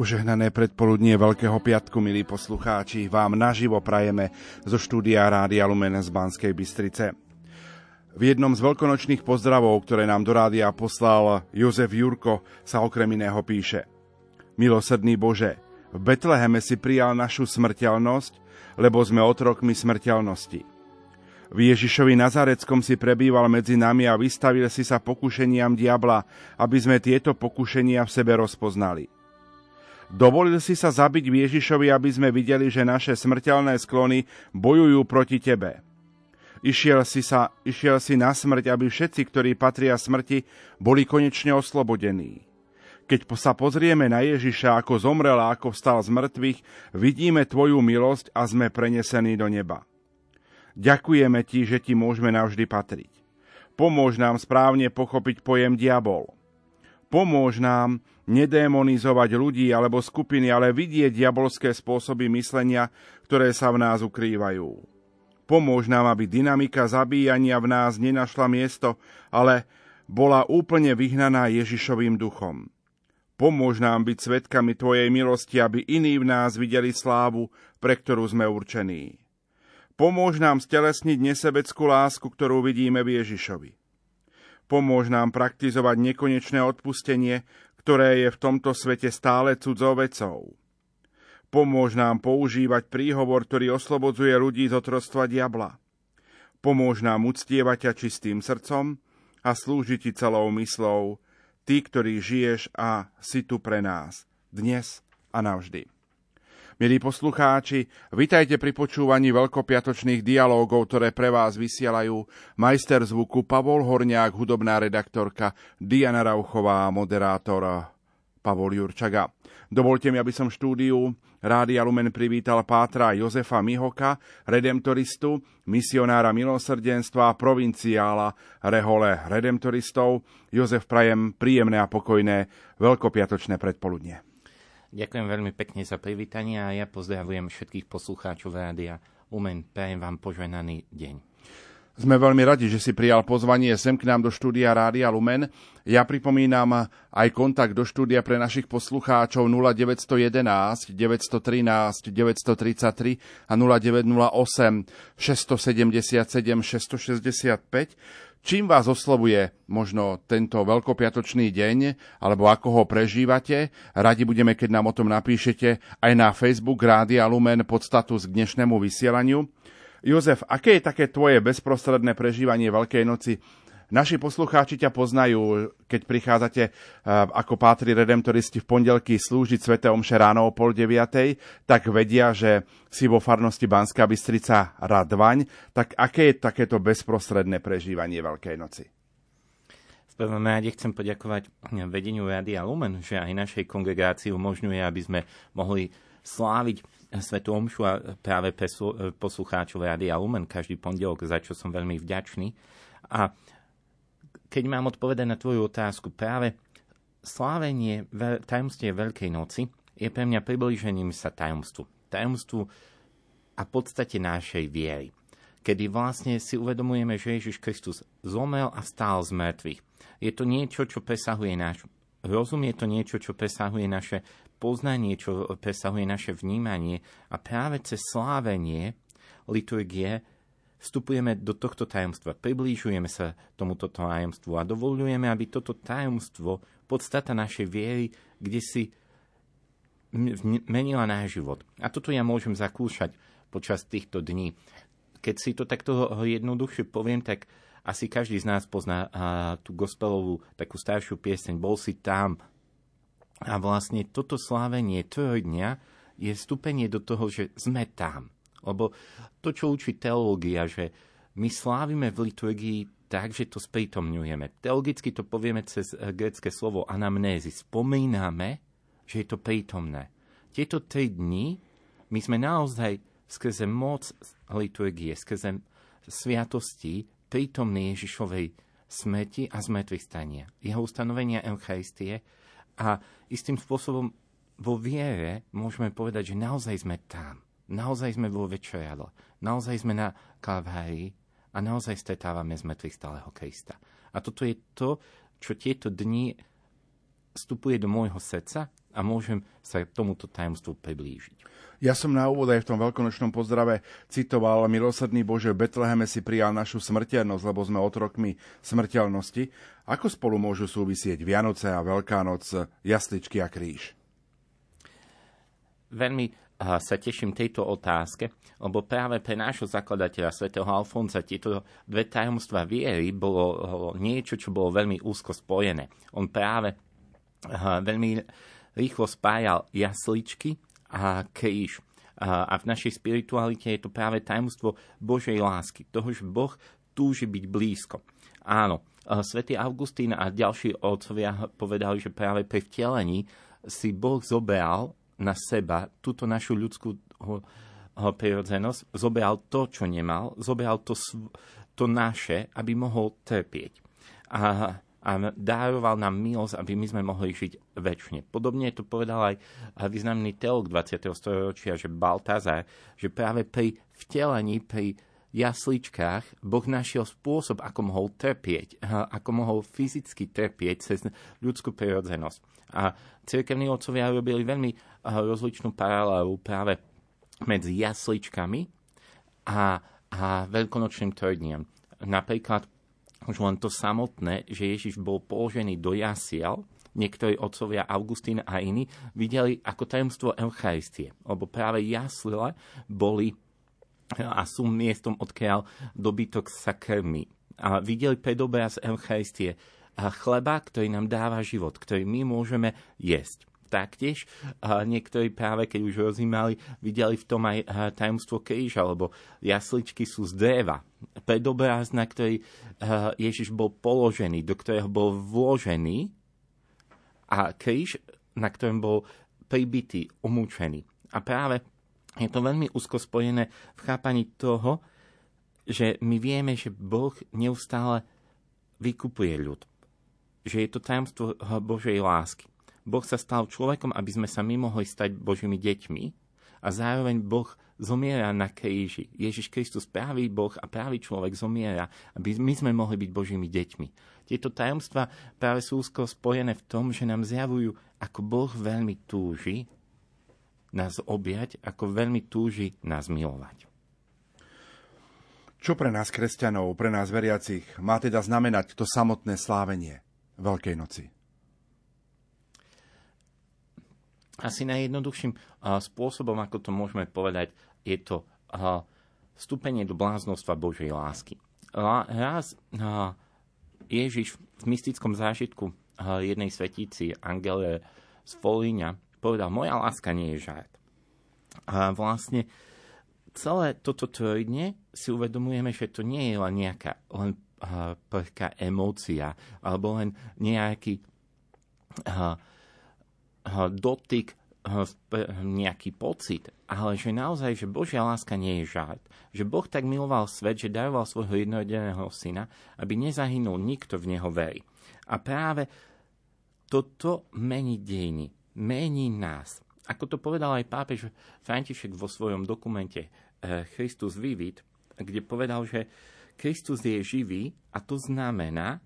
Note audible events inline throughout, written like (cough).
Požehnané predpoludnie Veľkého piatku, milí poslucháči, vám naživo prajeme zo štúdia Rádia Lumen z Banskej Bystrice. V jednom z veľkonočných pozdravov, ktoré nám do rádia poslal Jozef Jurko, sa okrem iného píše Milosrdný Bože, v Betleheme si prijal našu smrteľnosť, lebo sme otrokmi smrteľnosti. V Ježišovi Nazareckom si prebýval medzi nami a vystavil si sa pokušeniam diabla, aby sme tieto pokušenia v sebe rozpoznali – Dovolil si sa zabiť Ježišovi, aby sme videli, že naše smrteľné sklony bojujú proti tebe. Išiel si, sa, išiel si na smrť, aby všetci, ktorí patria smrti, boli konečne oslobodení. Keď sa pozrieme na Ježiša, ako zomrel a ako vstal z mŕtvych, vidíme Tvoju milosť a sme prenesení do neba. Ďakujeme Ti, že Ti môžeme navždy patriť. Pomôž nám správne pochopiť pojem diabol – Pomôž nám nedémonizovať ľudí alebo skupiny, ale vidieť diabolské spôsoby myslenia, ktoré sa v nás ukrývajú. Pomôž nám, aby dynamika zabíjania v nás nenašla miesto, ale bola úplne vyhnaná Ježišovým duchom. Pomôž nám byť svetkami Tvojej milosti, aby iní v nás videli slávu, pre ktorú sme určení. Pomôž nám stelesniť nesebeckú lásku, ktorú vidíme v Ježišovi. Pomôž nám praktizovať nekonečné odpustenie, ktoré je v tomto svete stále cudzou vecou. Pomôž nám používať príhovor, ktorý oslobodzuje ľudí z otrostva diabla. Pomôž nám uctievať ťa čistým srdcom a slúžiť ti celou myslou, ty, ktorý žiješ a si tu pre nás, dnes a navždy. Milí poslucháči, vitajte pri počúvaní veľkopiatočných dialógov, ktoré pre vás vysielajú majster zvuku Pavol Horniák, hudobná redaktorka Diana Rauchová a moderátor Pavol Jurčaga. Dovolte mi, aby som štúdiu Rádia Lumen privítal pátra Jozefa Mihoka, redemptoristu, misionára milosrdenstva a provinciála Rehole redemptoristov. Jozef, prajem príjemné a pokojné veľkopiatočné predpoludne. Ďakujem veľmi pekne za privítanie a ja pozdravujem všetkých poslucháčov rádia Lumen. Prajem vám poženaný deň. Sme veľmi radi, že si prijal pozvanie sem k nám do štúdia Rádia Lumen. Ja pripomínam aj kontakt do štúdia pre našich poslucháčov 0911 913 933 a 0908 677 665 Čím vás oslovuje možno tento veľkopiatočný deň, alebo ako ho prežívate? Radi budeme, keď nám o tom napíšete aj na Facebook Rádia Lumen pod status k dnešnému vysielaniu. Jozef, aké je také tvoje bezprostredné prežívanie Veľkej noci? Naši poslucháči ťa poznajú, keď prichádzate eh, ako pátri redemptoristi v pondelky slúžiť Svete Omše ráno o pol deviatej, tak vedia, že si vo farnosti Banská Bystrica Radvaň. Tak aké je takéto bezprostredné prežívanie Veľkej noci? V prvom rade chcem poďakovať vedeniu Rádia Lumen, že aj našej kongregácii umožňuje, aby sme mohli sláviť Svetu Omšu a práve poslucháčov Rádia Lumen každý pondelok, za čo som veľmi vďačný. A keď mám odpovedať na tvoju otázku, práve slávenie tajomstie Veľkej noci je pre mňa približením sa tajomstvu. Tajomstvu a podstate našej viery. Kedy vlastne si uvedomujeme, že Ježiš Kristus zomel a stál z mŕtvych. Je to niečo, čo presahuje náš rozum, je to niečo, čo presahuje naše poznanie, čo presahuje naše vnímanie a práve cez slávenie liturgie vstupujeme do tohto tajomstva, priblížujeme sa tomuto tajomstvu a dovolujeme, aby toto tajomstvo, podstata našej viery, kde si menila náš život. A toto ja môžem zakúšať počas týchto dní. Keď si to takto jednoduchšie poviem, tak asi každý z nás pozná tú gospelovú takú staršiu pieseň Bol si tam. A vlastne toto slávenie dňa je vstúpenie do toho, že sme tam. Lebo to, čo učí teológia, že my slávime v liturgii tak, že to sprítomňujeme. Teologicky to povieme cez eh, grecké slovo anamnézy. Spomíname, že je to prítomné. Tieto tri dni my sme naozaj skrze moc liturgie, skrze sviatosti prítomní Ježišovej smrti a zmrtvých stania. Jeho ustanovenia Eucharistie a istým spôsobom vo viere môžeme povedať, že naozaj sme tam. Naozaj sme vo večeriadle. Naozaj sme na Kalvárii a naozaj stretávame z mŕtvych stáleho Krista. A toto je to, čo tieto dni vstupuje do môjho srdca a môžem sa tomuto tajomstvu priblížiť. Ja som na úvod aj v tom veľkonočnom pozdrave citoval Milosrdný Bože, v Betleheme si prijal našu smrteľnosť, lebo sme otrokmi smrteľnosti. Ako spolu môžu súvisieť Vianoce a Veľká noc, jasličky a kríž? Veľmi sa teším tejto otázke, lebo práve pre nášho zakladateľa svätého Alfonsa tieto dve tajomstva viery bolo niečo, čo bolo veľmi úzko spojené. On práve veľmi rýchlo spájal jasličky a kríž. A v našej spiritualite je to práve tajomstvo Božej lásky, toho, že Boh túži byť blízko. Áno, svätý Augustín a ďalší otcovia povedali, že práve pri vtelení si Boh zobral na seba túto našu ľudskú prirodzenosť, zobral to, čo nemal, zobral to, to naše, aby mohol trpieť. A a dároval nám milosť, aby my sme mohli žiť väčšine. Podobne to povedal aj významný teolog 20. storočia, že Baltazar, že práve pri vtelení, pri jasličkách Boh našiel spôsob, ako mohol trpieť, ako mohol fyzicky trpieť cez ľudskú prirodzenosť. A cirkevní otcovia robili veľmi rozličnú paralelu práve medzi jasličkami a, a veľkonočným tvrdniem. Napríklad už len to samotné, že Ježiš bol položený do jasiel, niektorí otcovia Augustín a iní videli ako tajomstvo Eucharistie, lebo práve jasle boli a sú miestom, odkiaľ dobytok sa krmí. A videli predobraz Eucharistie chleba, ktorý nám dáva život, ktorý my môžeme jesť taktiež. Niektorí práve, keď už rozímali, videli v tom aj tajomstvo kríža, lebo jasličky sú z dreva. Predobraz, na ktorý Ježiš bol položený, do ktorého bol vložený a kríž, na ktorom bol pribitý, umúčený. A práve je to veľmi úzko spojené v chápaní toho, že my vieme, že Boh neustále vykupuje ľud. Že je to tajomstvo Božej lásky. Boh sa stal človekom, aby sme sa my mohli stať Božími deťmi a zároveň Boh zomiera na kríži. Ježiš Kristus, pravý Boh a pravý človek zomiera, aby my sme mohli byť Božími deťmi. Tieto tajomstva práve sú úzko spojené v tom, že nám zjavujú, ako Boh veľmi túži nás objať, ako veľmi túži nás milovať. Čo pre nás kresťanov, pre nás veriacich má teda znamenať to samotné slávenie Veľkej noci? asi najjednoduchším spôsobom, ako to môžeme povedať, je to vstúpenie do bláznostva Božej lásky. Raz Ježiš v mystickom zážitku jednej svetíci Angele z Folíňa povedal, moja láska nie je žart. A vlastne celé toto trojdne si uvedomujeme, že to nie je len nejaká len prvká emócia, alebo len nejaký dotyk, nejaký pocit, ale že naozaj, že Božia láska nie je žart. Že Boh tak miloval svet, že daroval svojho jednorodeného syna, aby nezahynul nikto v neho verí. A práve toto mení dejiny, mení nás. Ako to povedal aj pápež František vo svojom dokumente eh, Christus Vivid, kde povedal, že Kristus je živý a to znamená,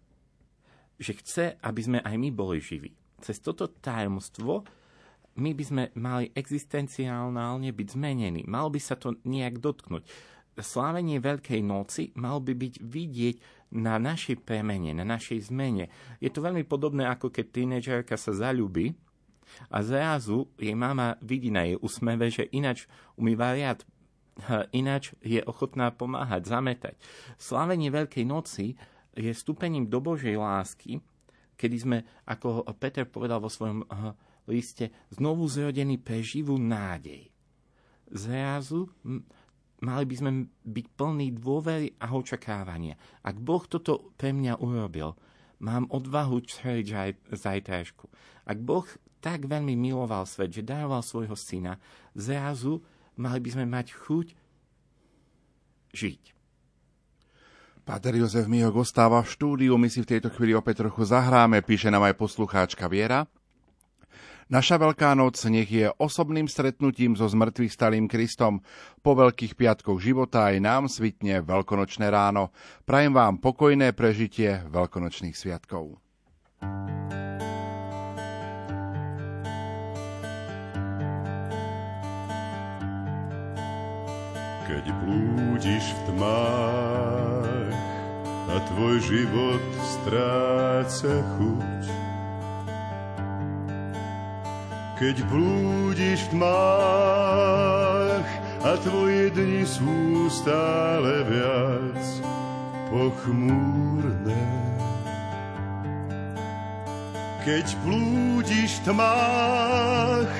že chce, aby sme aj my boli živí cez toto tajomstvo my by sme mali existenciálne byť zmenení. Mal by sa to nejak dotknúť. Slávenie Veľkej noci mal by byť vidieť na našej premene, na našej zmene. Je to veľmi podobné, ako keď tínedžerka sa zalúbi a zrazu jej mama vidí na jej usmeve, že inač umýva riad, ináč je ochotná pomáhať, zametať. Slávenie Veľkej noci je stupením do Božej lásky, kedy sme, ako Peter povedal vo svojom uh, liste, znovu zrodení pre živú nádej. Zrazu mali by sme byť plní dôvery a očakávania. Ak Boh toto pre mňa urobil, mám odvahu čeliť zajtrajšku. Ak Boh tak veľmi miloval svet, že daroval svojho syna, zrazu mali by sme mať chuť žiť. Páter Jozef Mihok ostáva v štúdiu, my si v tejto chvíli opäť trochu zahráme, píše nám aj poslucháčka Viera. Naša Veľká noc nech je osobným stretnutím so zmrtvých stalým Kristom. Po Veľkých piatkoch života aj nám svitne Veľkonočné ráno. Prajem vám pokojné prežitie Veľkonočných sviatkov. Keď blúdiš v tmách a tvoj život stráca chuť, keď blúdiš v tmách a tvoje dni sú stále viac pochmúrne. Keď blúdiš v tmách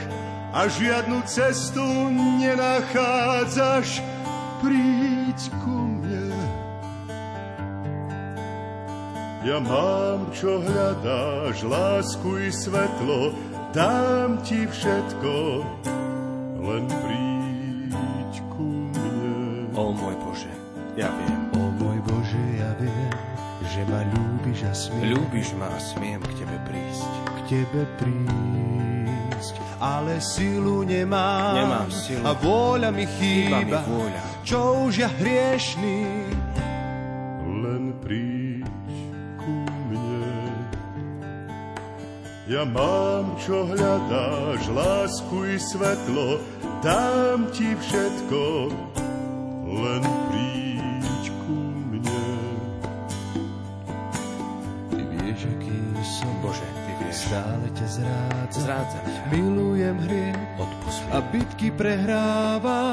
a žiadnu cestu nenachádzaš, príď ku mne. Ja mám, čo hľadáš, lásku i svetlo, dám ti všetko, len príď ku mne. O môj Bože, ja viem. O môj Bože, ja viem, že ma ľúbiš a smiem. Ľúbiš ma a smiem k Tebe prísť. K Tebe prísť, ale silu nemám. Nemám silu. A vôľa mi chýba. Chýba mi vôľa. Čo už ja hriešný. Len príď Ja mám, čo hľadáš, lásku i svetlo, dám ti všetko, len príď ku mne. Ty vieš, aký som, Bože, Ty vieš. stále ťa zrádzam. Zrádzam. Milujem hry Odpust a bitky prehrávam.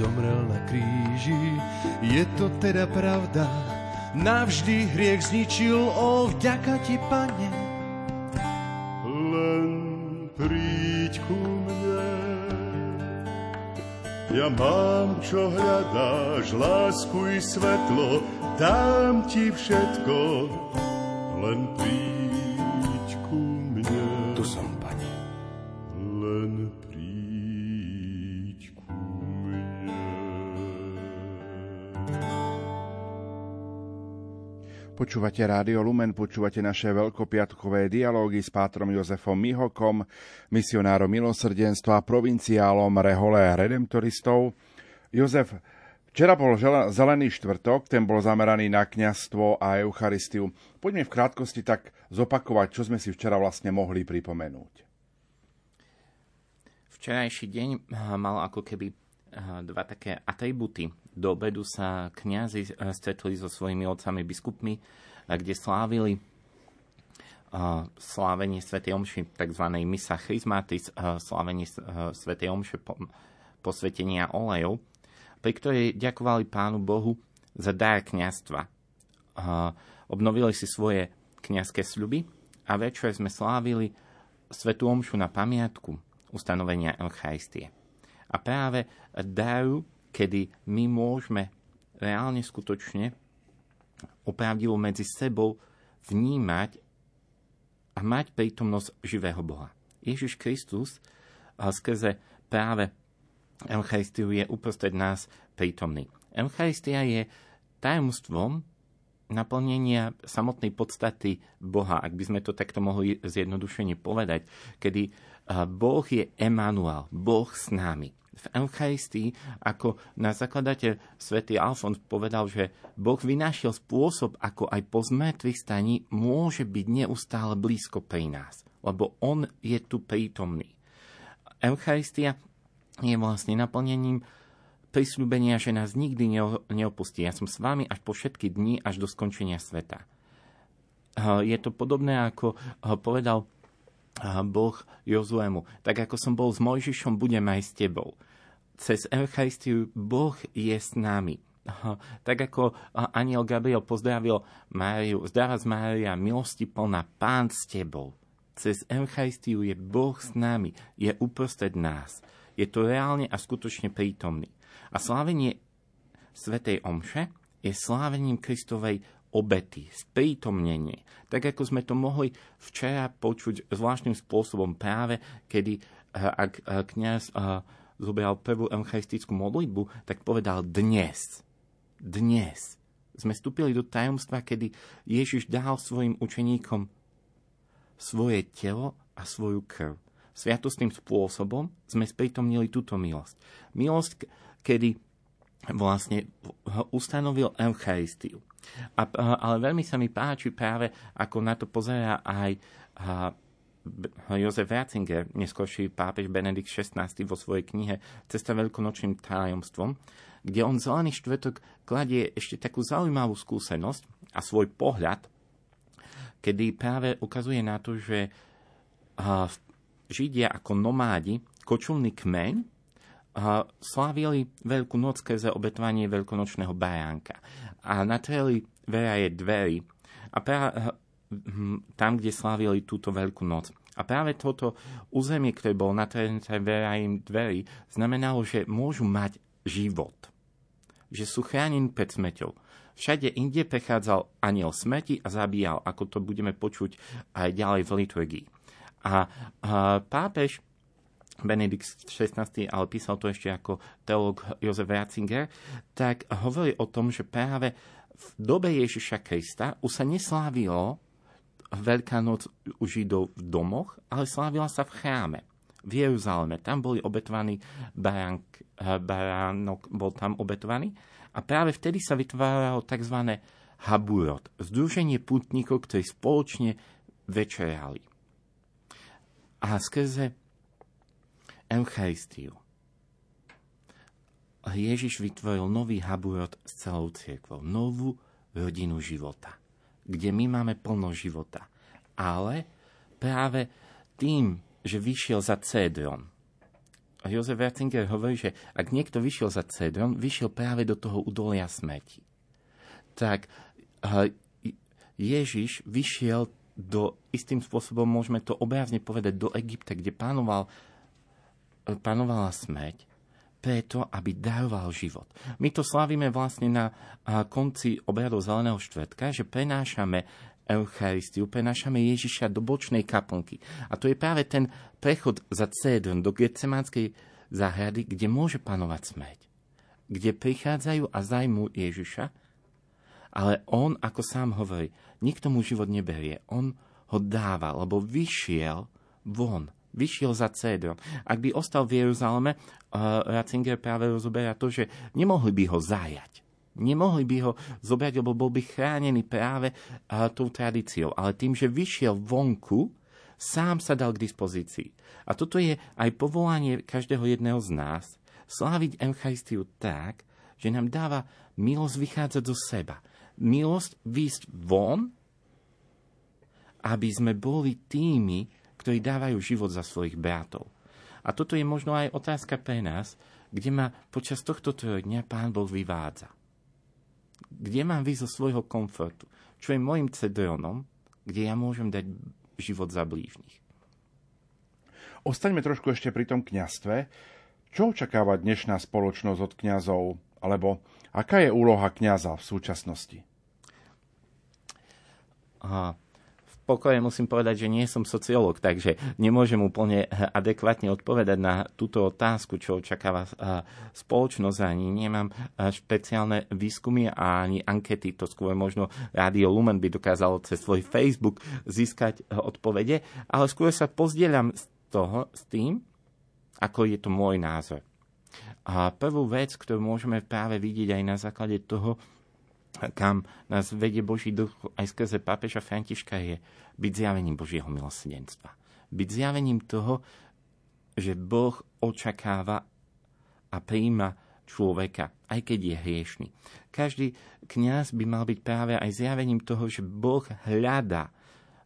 Zomrel na kríži. Je to teda pravda, navždy hriech zničil, o vďaka ti, pane. Len príď ku mne. Ja mám, čo hľadáš, lásku i svetlo, dám ti všetko, len príď Počúvate Rádio Lumen, počúvate naše veľkopiatkové dialógy s pátrom Jozefom Mihokom, misionárom milosrdenstva a provinciálom Rehole Redemptoristov. Jozef, včera bol zelený štvrtok, ten bol zameraný na kňastvo a Eucharistiu. Poďme v krátkosti tak zopakovať, čo sme si včera vlastne mohli pripomenúť. Včerajší deň mal ako keby dva také atributy. Do obedu sa kňazi eh, stretli so svojimi otcami biskupmi, eh, kde slávili eh, slávenie Sv. Omši, tzv. Misa Chrismatis, slávenie Sv. Omše po- posvetenia olejov, pri ktorej ďakovali Pánu Bohu za dar kňastva. Eh, Obnovili si svoje kňazské sľuby a večer sme slávili Svetú Omšu na pamiatku ustanovenia Eucharistie. A práve dajú, kedy my môžeme reálne skutočne opravdivo medzi sebou vnímať a mať prítomnosť živého Boha. Ježiš Kristus skrze práve Eucharistiu je uprostred nás prítomný. Eucharistia je tajomstvom naplnenia samotnej podstaty Boha, ak by sme to takto mohli zjednodušene povedať, kedy Boh je Emanuel, Boh s nami. V Eucharistii, ako na zakladateľ svätý Alfons povedal, že Boh vynašiel spôsob, ako aj po zmrtvých staní môže byť neustále blízko pri nás, lebo On je tu prítomný. Eucharistia je vlastne naplnením prisľúbenia, že nás nikdy neo- neopustí. Ja som s vami až po všetky dni, až do skončenia sveta. Eh, Je to podobné, ako eh, povedal Boh Jozuemu. Tak ako som bol s Mojžišom, budem aj s tebou. Cez Eucharistiu Boh je s nami. Tak ako aniel Gabriel pozdravil Máriu, zdáva z Mária, milosti plná, Pán s tebou. Cez Eucharistiu je Boh s nami, je uprostred nás. Je to reálne a skutočne prítomný. A slávenie Svetej Omše je slávením Kristovej obety, sprítomnenie. Tak ako sme to mohli včera počuť zvláštnym spôsobom práve, kedy ak kniaz zobral prvú eucharistickú modlitbu, tak povedal dnes. Dnes sme vstúpili do tajomstva, kedy Ježiš dal svojim učeníkom svoje telo a svoju krv. Sviatostným spôsobom sme sprítomnili túto milosť. Milosť, kedy vlastne ustanovil Eucharistiu. A, ale veľmi sa mi páči práve, ako na to pozerá aj a, Jozef Ratzinger, neskôrší pápež Benedikt XVI vo svojej knihe Cesta veľkonočným tajomstvom, kde on zelený štvrtok kladie ešte takú zaujímavú skúsenosť a svoj pohľad, kedy práve ukazuje na to, že Židia ako nomádi, kočulný kmeň, slávili Veľkú noc skrze obetovanie veľkonočného baránka. A natreli je dverí a pra, hm, tam, kde slávili túto Veľkú noc. A práve toto územie, ktoré bolo natrelené im dverí, znamenalo, že môžu mať život. Že sú chránení pred smrťou. Všade inde prechádzal aniel smrti a zabíjal, ako to budeme počuť aj ďalej v liturgii. A, a pápež Benedikt XVI, ale písal to ešte ako teológ Jozef Ratzinger, tak hovorí o tom, že práve v dobe Ježiša Krista už sa neslávilo Veľká noc u Židov v domoch, ale slávila sa v chráme v Jeruzaleme. Tam boli obetovaní baránk, baránok bol tam obetovaný a práve vtedy sa vytváralo tzv. haburot, združenie putníkov, ktorí spoločne večerali. A skrze Eucharistiu Ježiš vytvoril nový haburot s celou cirkvou, novú rodinu života, kde my máme plno života. Ale práve tým, že vyšiel za Cédron, Jozef Ratzinger hovorí, že ak niekto vyšiel za Cedron, vyšiel práve do toho udolia smeti. Tak Ježiš vyšiel do, istým spôsobom môžeme to obrazne povedať, do Egypta, kde panoval, panovala smrť, preto, aby daroval život. My to slavíme vlastne na konci obradov Zeleného štvrtka, že prenášame Eucharistiu, prenášame Ježiša do bočnej kaplnky. A to je práve ten prechod za Cédron do Getsemánskej záhrady, kde môže panovať smrť. Kde prichádzajú a zajmú Ježiša, ale on, ako sám hovorí, nikto mu život neberie. On ho dáva, lebo vyšiel von. Vyšiel za Cédrom. Ak by ostal v Jeruzaleme, uh, Ratzinger práve rozoberá to, že nemohli by ho zajať. Nemohli by ho zobrať, lebo bol by chránený práve uh, tou tradíciou. Ale tým, že vyšiel vonku, sám sa dal k dispozícii. A toto je aj povolanie každého jedného z nás, sláviť Eucharistiu tak, že nám dáva milosť vychádzať zo seba. Milosť výjsť von aby sme boli tými, ktorí dávajú život za svojich bratov. A toto je možno aj otázka pre nás, kde ma počas tohto dňa Pán Boh vyvádza. Kde mám vy zo svojho komfortu? Čo je môjim cedronom, kde ja môžem dať život za blížnych? Ostaňme trošku ešte pri tom kňastve. Čo očakáva dnešná spoločnosť od kňazov? Alebo aká je úloha kňaza v súčasnosti? Aha pokoje musím povedať, že nie som sociológ, takže nemôžem úplne adekvátne odpovedať na túto otázku, čo očakáva spoločnosť. Ani nemám špeciálne výskumy a ani ankety. To skôr možno Rádio Lumen by dokázalo cez svoj Facebook získať odpovede, ale skôr sa pozdieľam z toho, s tým, ako je to môj názor. A prvú vec, ktorú môžeme práve vidieť aj na základe toho, kam nás vedie Boží duch aj skrze pápeža Františka, je byť zjavením Božieho milosrdenstva. Byť zjavením toho, že Boh očakáva a príjima človeka, aj keď je hriešný. Každý kňaz by mal byť práve aj zjavením toho, že Boh hľadá,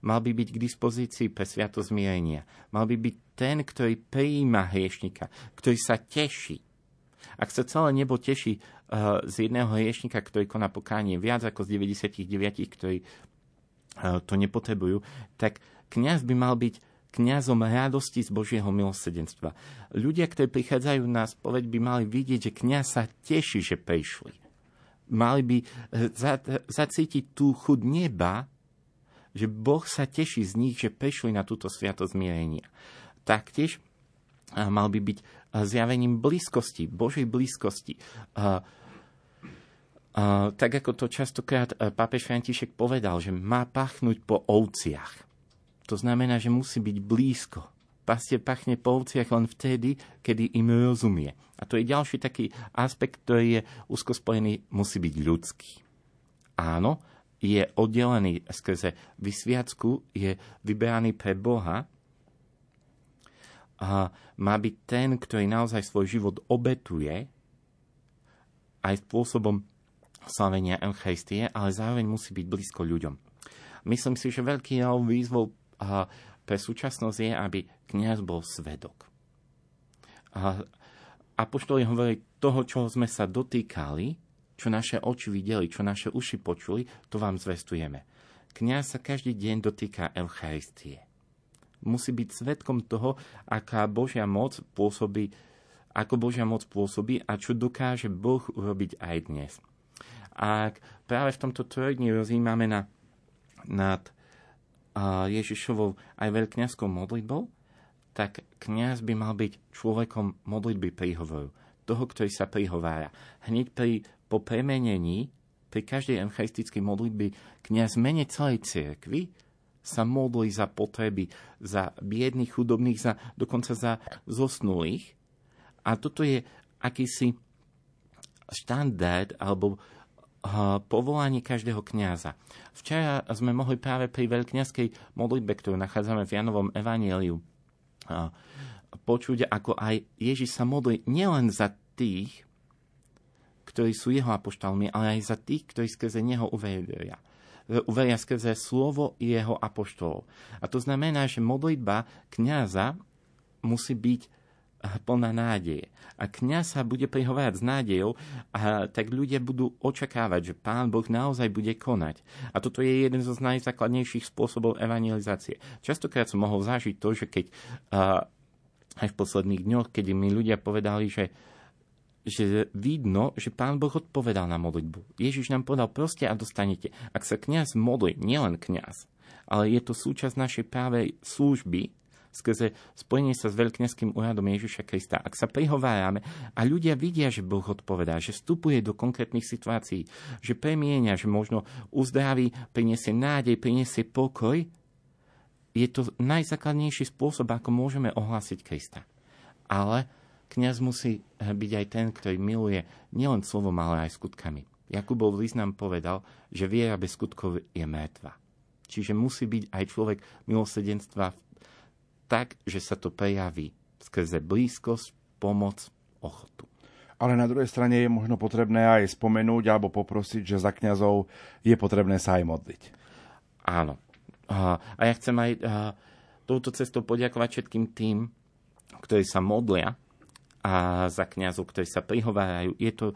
mal by byť k dispozícii pre sviato zmierenia. Mal by byť ten, ktorý prijíma hriešnika, ktorý sa teší. Ak sa celé nebo teší z jedného hriešnika, ktorý koná pokánie viac ako z 99, ktorí uh, to nepotrebujú, tak kňaz by mal byť kňazom radosti z Božieho milosrdenstva. Ľudia, ktorí prichádzajú na spoveď, by mali vidieť, že kňaz sa teší, že prišli. Mali by eh, zacítiť tú chud neba, že Boh sa teší z nich, že prišli na túto sviatosť zmierenia. Taktiež mal by byť zjavením blízkosti, Božej blízkosti. Tak ako to častokrát pápež František povedal, že má pachnúť po ovciach. To znamená, že musí byť blízko. Pastier pachne po ovciach len vtedy, kedy im rozumie. A to je ďalší taký aspekt, ktorý je úzko spojený, musí byť ľudský. Áno, je oddelený skrze vysviacku, je vyberaný pre Boha, má byť ten, ktorý naozaj svoj život obetuje aj spôsobom slavenia Eucharistie, ale zároveň musí byť blízko ľuďom. Myslím si, že veľký výzvou pre súčasnosť je, aby kniaz bol svedok. Apoštoli hovorí, toho, čo sme sa dotýkali, čo naše oči videli, čo naše uši počuli, to vám zvestujeme. Kňaz sa každý deň dotýka Eucharistie. Musí byť svetkom toho, aká Božia moc pôsobí, ako Božia moc pôsobí a čo dokáže Boh urobiť aj dnes. A práve v tomto trojdni rozímame na, nad Ježišovou aj veľkňazskou modlitbou, tak kňaz by mal byť človekom modlitby príhovoru. Toho, ktorý sa prihovára. Hneď pri, po premenení, pri každej eucharistickej modlitby, kňaz mene celej cirkvi sa modlí za potreby, za biedných, chudobných, za, dokonca za zosnulých. A toto je akýsi štandard alebo povolanie každého kňaza. Včera sme mohli práve pri veľkňazskej modlitbe, ktorú nachádzame v Janovom evanieliu, počuť, ako aj Ježiš sa modlí nielen za tých, ktorí sú jeho apoštálmi, ale aj za tých, ktorí skrze neho uveria. Uveria skrze slovo jeho apoštolov. A to znamená, že modlitba kňaza musí byť plná nádeje. A kniaz sa bude prihovárať s nádejou, a tak ľudia budú očakávať, že Pán Boh naozaj bude konať. A toto je jeden zo najzákladnejších spôsobov evangelizácie. Častokrát som mohol zažiť to, že keď a, aj v posledných dňoch, keď mi ľudia povedali, že že vidno, že Pán Boh odpovedal na modlitbu. Ježiš nám povedal, proste a dostanete. Ak sa kňaz modlí, nielen kňaz, ale je to súčasť našej právej služby, skrze spojenie sa s veľkňazským úradom Ježiša Krista. Ak sa prihovárame a ľudia vidia, že Boh odpovedá, že vstupuje do konkrétnych situácií, že premienia, že možno uzdraví, priniesie nádej, priniesie pokoj, je to najzákladnejší spôsob, ako môžeme ohlásiť Krista. Ale kňaz musí byť aj ten, ktorý miluje nielen slovom, ale aj skutkami. Jakubov význam povedal, že viera bez skutkov je mŕtva. Čiže musí byť aj človek milosedenstva tak, že sa to prejaví skrze blízkosť, pomoc, ochotu. Ale na druhej strane je možno potrebné aj spomenúť alebo poprosiť, že za kňazov je potrebné sa aj modliť. Áno. A ja chcem aj touto cestou poďakovať všetkým tým, ktorí sa modlia a za kňazov, ktorí sa prihovárajú. Je to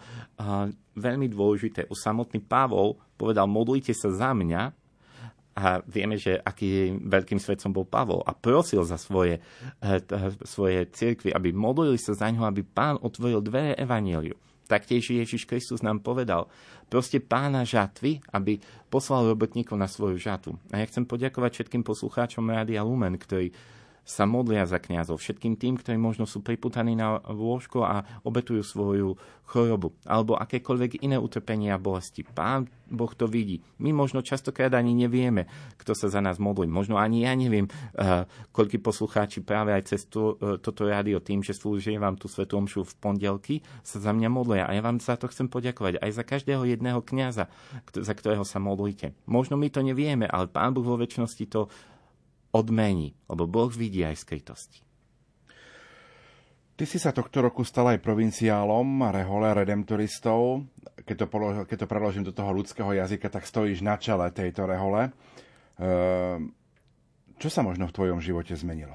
veľmi dôležité. Už samotný Pavol povedal, modlite sa za mňa, a vieme, že aký veľkým svetcom bol Pavol a prosil za svoje, eh, svoje cirkvy, aby modlili sa za ňo, aby pán otvoril dvere evaníliu. Taktiež Ježiš Kristus nám povedal, proste pána žatvy, aby poslal robotníkov na svoju žatvu. A ja chcem poďakovať všetkým poslucháčom Rádia Lumen, ktorí sa modlia za kňazov, všetkým tým, ktorí možno sú priputaní na lôžko a obetujú svoju chorobu, alebo akékoľvek iné utrpenia a bolesti. Pán Boh to vidí. My možno častokrát ani nevieme, kto sa za nás modlí. Možno ani ja neviem, uh, koľky poslucháči práve aj cez to, uh, toto rádio tým, že slúžim vám tú svetu omšu v pondelky, sa za mňa modlia. A ja vám za to chcem poďakovať. Aj za každého jedného kňaza, za ktorého sa modlíte. Možno my to nevieme, ale Pán Boh vo väčšnosti to odmení, lebo Boh vidí aj skrytosti. Ty si sa tohto roku stal aj provinciálom rehole redemptoristov. Keď to, polož, keď to preložím do toho ľudského jazyka, tak stojíš na čele tejto rehole. Ehm, čo sa možno v tvojom živote zmenilo?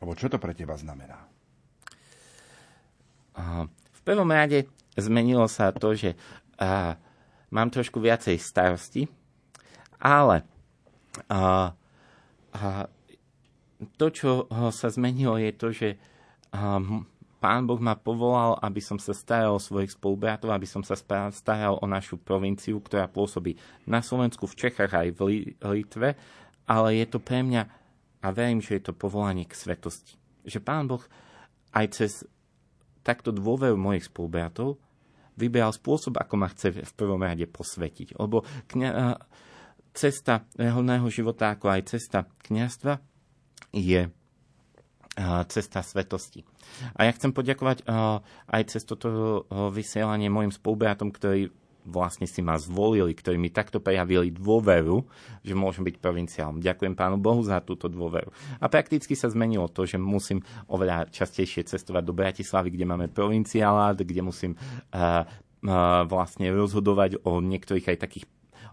Alebo čo to pre teba znamená? V prvom rade zmenilo sa to, že mám trošku viacej starosti, ale a, a to, čo sa zmenilo, je to, že um, Pán Boh ma povolal, aby som sa staral o svojich spolubratov, aby som sa staral o našu provinciu, ktorá pôsobí na Slovensku, v Čechách aj v Litve, ale je to pre mňa, a verím, že je to povolanie k svetosti. že Pán Boh aj cez takto dôveru mojich spolubratov vyberal spôsob, ako ma chce v prvom rade posvetiť. Lebo kňa, cesta reholného života, ako aj cesta kniastva, je cesta svetosti. A ja chcem poďakovať aj cez toto vysielanie mojim spolubratom, ktorí vlastne si ma zvolili, ktorí mi takto prejavili dôveru, že môžem byť provinciálom. Ďakujem Pánu Bohu za túto dôveru. A prakticky sa zmenilo to, že musím oveľa častejšie cestovať do Bratislavy, kde máme provinciálát, kde musím uh, vlastne rozhodovať o niektorých aj takých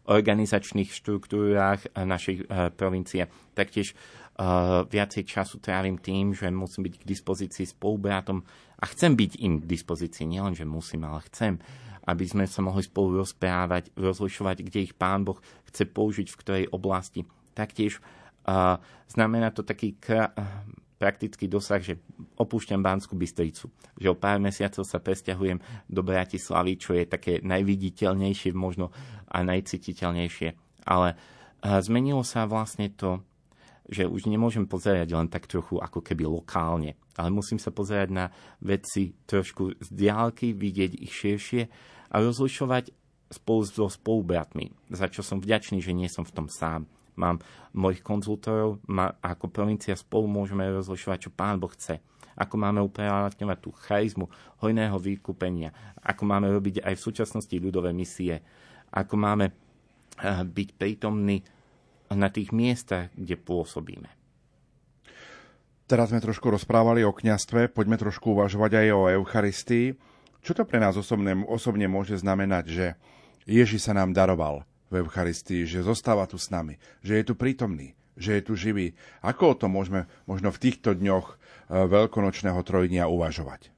organizačných štruktúrách našej uh, provincie. Taktiež uh, viacej času trávim tým, že musím byť k dispozícii spolubratom a chcem byť im k dispozícii, nielen, že musím, ale chcem, aby sme sa mohli spolu rozprávať, rozlišovať, kde ich Pán Boh chce použiť, v ktorej oblasti. Taktiež uh, znamená to taký kra- praktický dosah, že opúšťam Bánsku Bystricu. Že o pár mesiacov sa presťahujem do Bratislavy, čo je také najviditeľnejšie možno a najcititeľnejšie. Ale uh, zmenilo sa vlastne to, že už nemôžem pozerať len tak trochu ako keby lokálne, ale musím sa pozerať na veci trošku z diálky, vidieť ich širšie a rozlišovať spolu so spolubratmi, za čo som vďačný, že nie som v tom sám. Mám mojich konzultorov a ako provincia spolu môžeme rozlišovať, čo Pán Boh chce. Ako máme uplatňovať tú charizmu hojného vykúpenia. Ako máme robiť aj v súčasnosti ľudové misie. Ako máme eh, byť prítomní na tých miestach, kde pôsobíme. Teraz sme trošku rozprávali o kňastve, poďme trošku uvažovať aj o Eucharistii. Čo to pre nás osobne, osobne môže znamenať, že Ježiš sa nám daroval v Eucharistii, že zostáva tu s nami, že je tu prítomný, že je tu živý. Ako o tom môžeme možno v týchto dňoch eh, veľkonočného trojdnia uvažovať?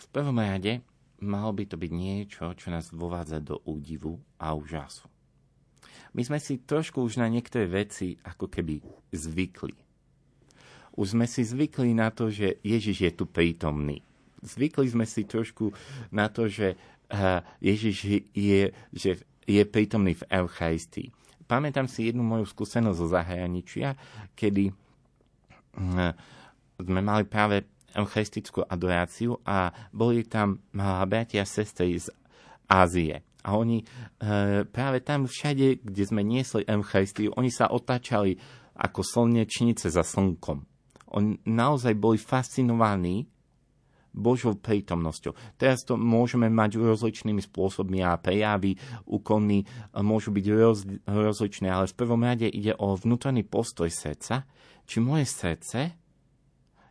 V prvom rade malo by to byť niečo, čo nás vovádza do údivu a úžasu. My sme si trošku už na niektoré veci ako keby zvykli. Už sme si zvykli na to, že Ježiš je tu prítomný. Zvykli sme si trošku na to, že Ježiš je, že je prítomný v Eucharistii. Pamätám si jednu moju skúsenosť zo zahraničia, kedy sme mali práve eucharistickú adoráciu a boli tam bratia a sestry z Ázie. A oni práve tam všade, kde sme niesli Eucharistiu, oni sa otáčali ako slnečnice za slnkom. Oni naozaj boli fascinovaní Božou prítomnosťou. Teraz to môžeme mať rozličnými spôsobmi a prejavy, úkony môžu byť roz, rozličné, ale v prvom rade ide o vnútorný postoj srdca, či moje srdce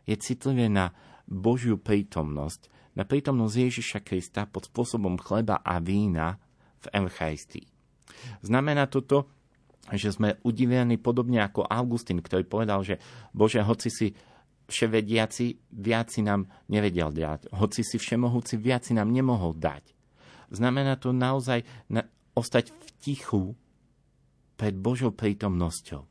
je citlivé na Božiu prítomnosť, na prítomnosť Ježiša Krista pod spôsobom chleba a vína v Eucharistii. Znamená toto, že sme udivení podobne ako Augustín, ktorý povedal, že Bože, hoci si vševediaci, viac si nám nevedel dať. Hoci si všemohúci, viac si nám nemohol dať. Znamená to naozaj na, ostať v tichu pred Božou prítomnosťou.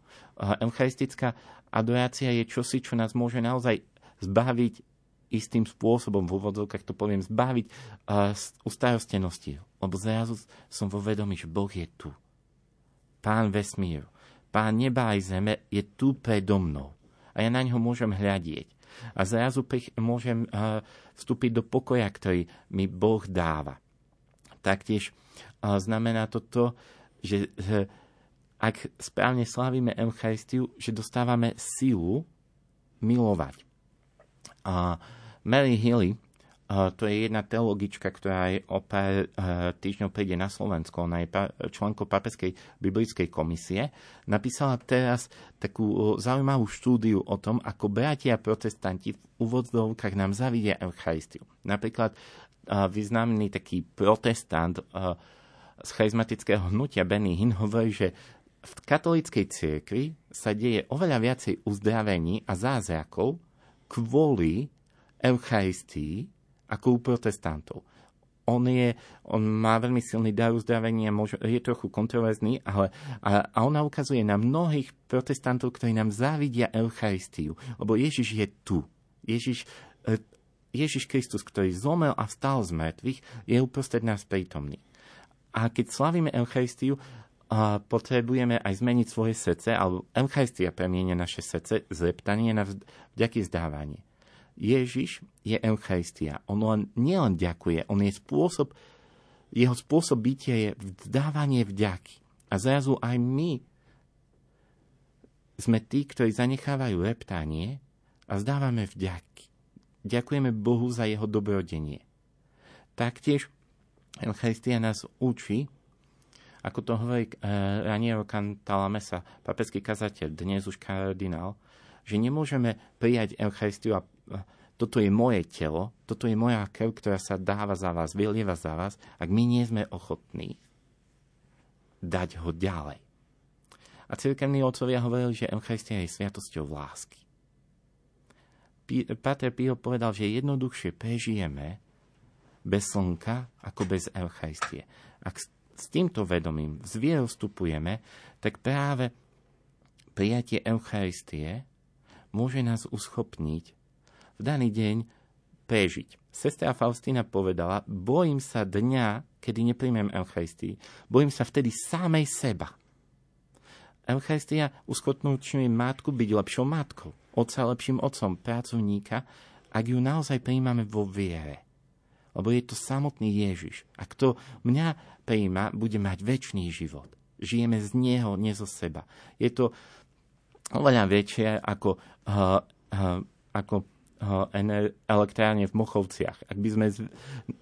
Eucharistická adorácia je čosi, čo nás môže naozaj zbaviť istým spôsobom, v úvodzovkách to poviem, zbaviť uh, ustarostenosti. Lebo zrazu som vo vedomí, že Boh je tu. Pán vesmíru, Pán neba aj zeme je tu predo mnou. A ja na ňo môžem hľadieť. A zrazu môžem uh, vstúpiť do pokoja, ktorý mi Boh dáva. Taktiež uh, znamená to to, že uh, ak správne slavíme Eucharistiu, že dostávame silu milovať. A Mary Hilly, to je jedna teologička, ktorá aj o pár týždňov príde na Slovensko, ona je členkou Papeskej biblickej komisie, napísala teraz takú zaujímavú štúdiu o tom, ako bratia protestanti v úvodzovkách nám zavidia Eucharistiu. Napríklad významný taký protestant z charizmatického hnutia Benny Hinn hovorí, že v katolíckej cirkvi sa deje oveľa viacej uzdravení a zázrakov kvôli Eucharistii ako u protestantov. On, je, on má veľmi silný dar uzdravenia, je trochu kontroverzný, ale a, a ona ukazuje na mnohých protestantov, ktorí nám závidia Eucharistiu, lebo Ježiš je tu. Ježiš, e, Ježiš Kristus, ktorý zomel a vstal z mŕtvych, je uprostred nás prítomný. A keď slavíme Eucharistiu, a potrebujeme aj zmeniť svoje srdce, alebo Eucharistia premienia naše srdce, zleptanie na vďaky zdávanie. Ježiš je Eucharistia. On len, nielen ďakuje, on je spôsob, jeho spôsob bytia je vzdávanie vďaky. A zrazu aj my sme tí, ktorí zanechávajú reptanie a zdávame vďaky. Ďakujeme Bohu za jeho dobrodenie. Taktiež Eucharistia nás učí, ako to hovorí uh, Raniero Cantalamessa, papecký kazateľ, dnes už kardinál, že nemôžeme prijať Eucharistiu a toto je moje telo, toto je moja krv, ktorá sa dáva za vás, vylieva za vás, ak my nie sme ochotní dať ho ďalej. A cirkevní otcovia hovorili, že Eucharistia je sviatosťou lásky. Pater Pio povedal, že jednoduchšie prežijeme bez slnka ako bez Eucharistie. Ak s týmto vedomím z vierou vstupujeme, tak práve prijatie Eucharistie môže nás uschopniť v daný deň prežiť. Sestra Faustina povedala, bojím sa dňa, kedy nepríjmem Eucharistii. Bojím sa vtedy samej seba. Eucharistia uskotnúčňuje matku byť lepšou matkou, otca lepším otcom, pracovníka, ak ju naozaj prijímame vo viere. Lebo je to samotný Ježiš. A kto mňa prijíma, bude mať väčší život. Žijeme z Neho, nie zo seba. Je to oveľa väčšie ako, uh, uh, ako elektrárne v Mochovciach. Ak by sme s,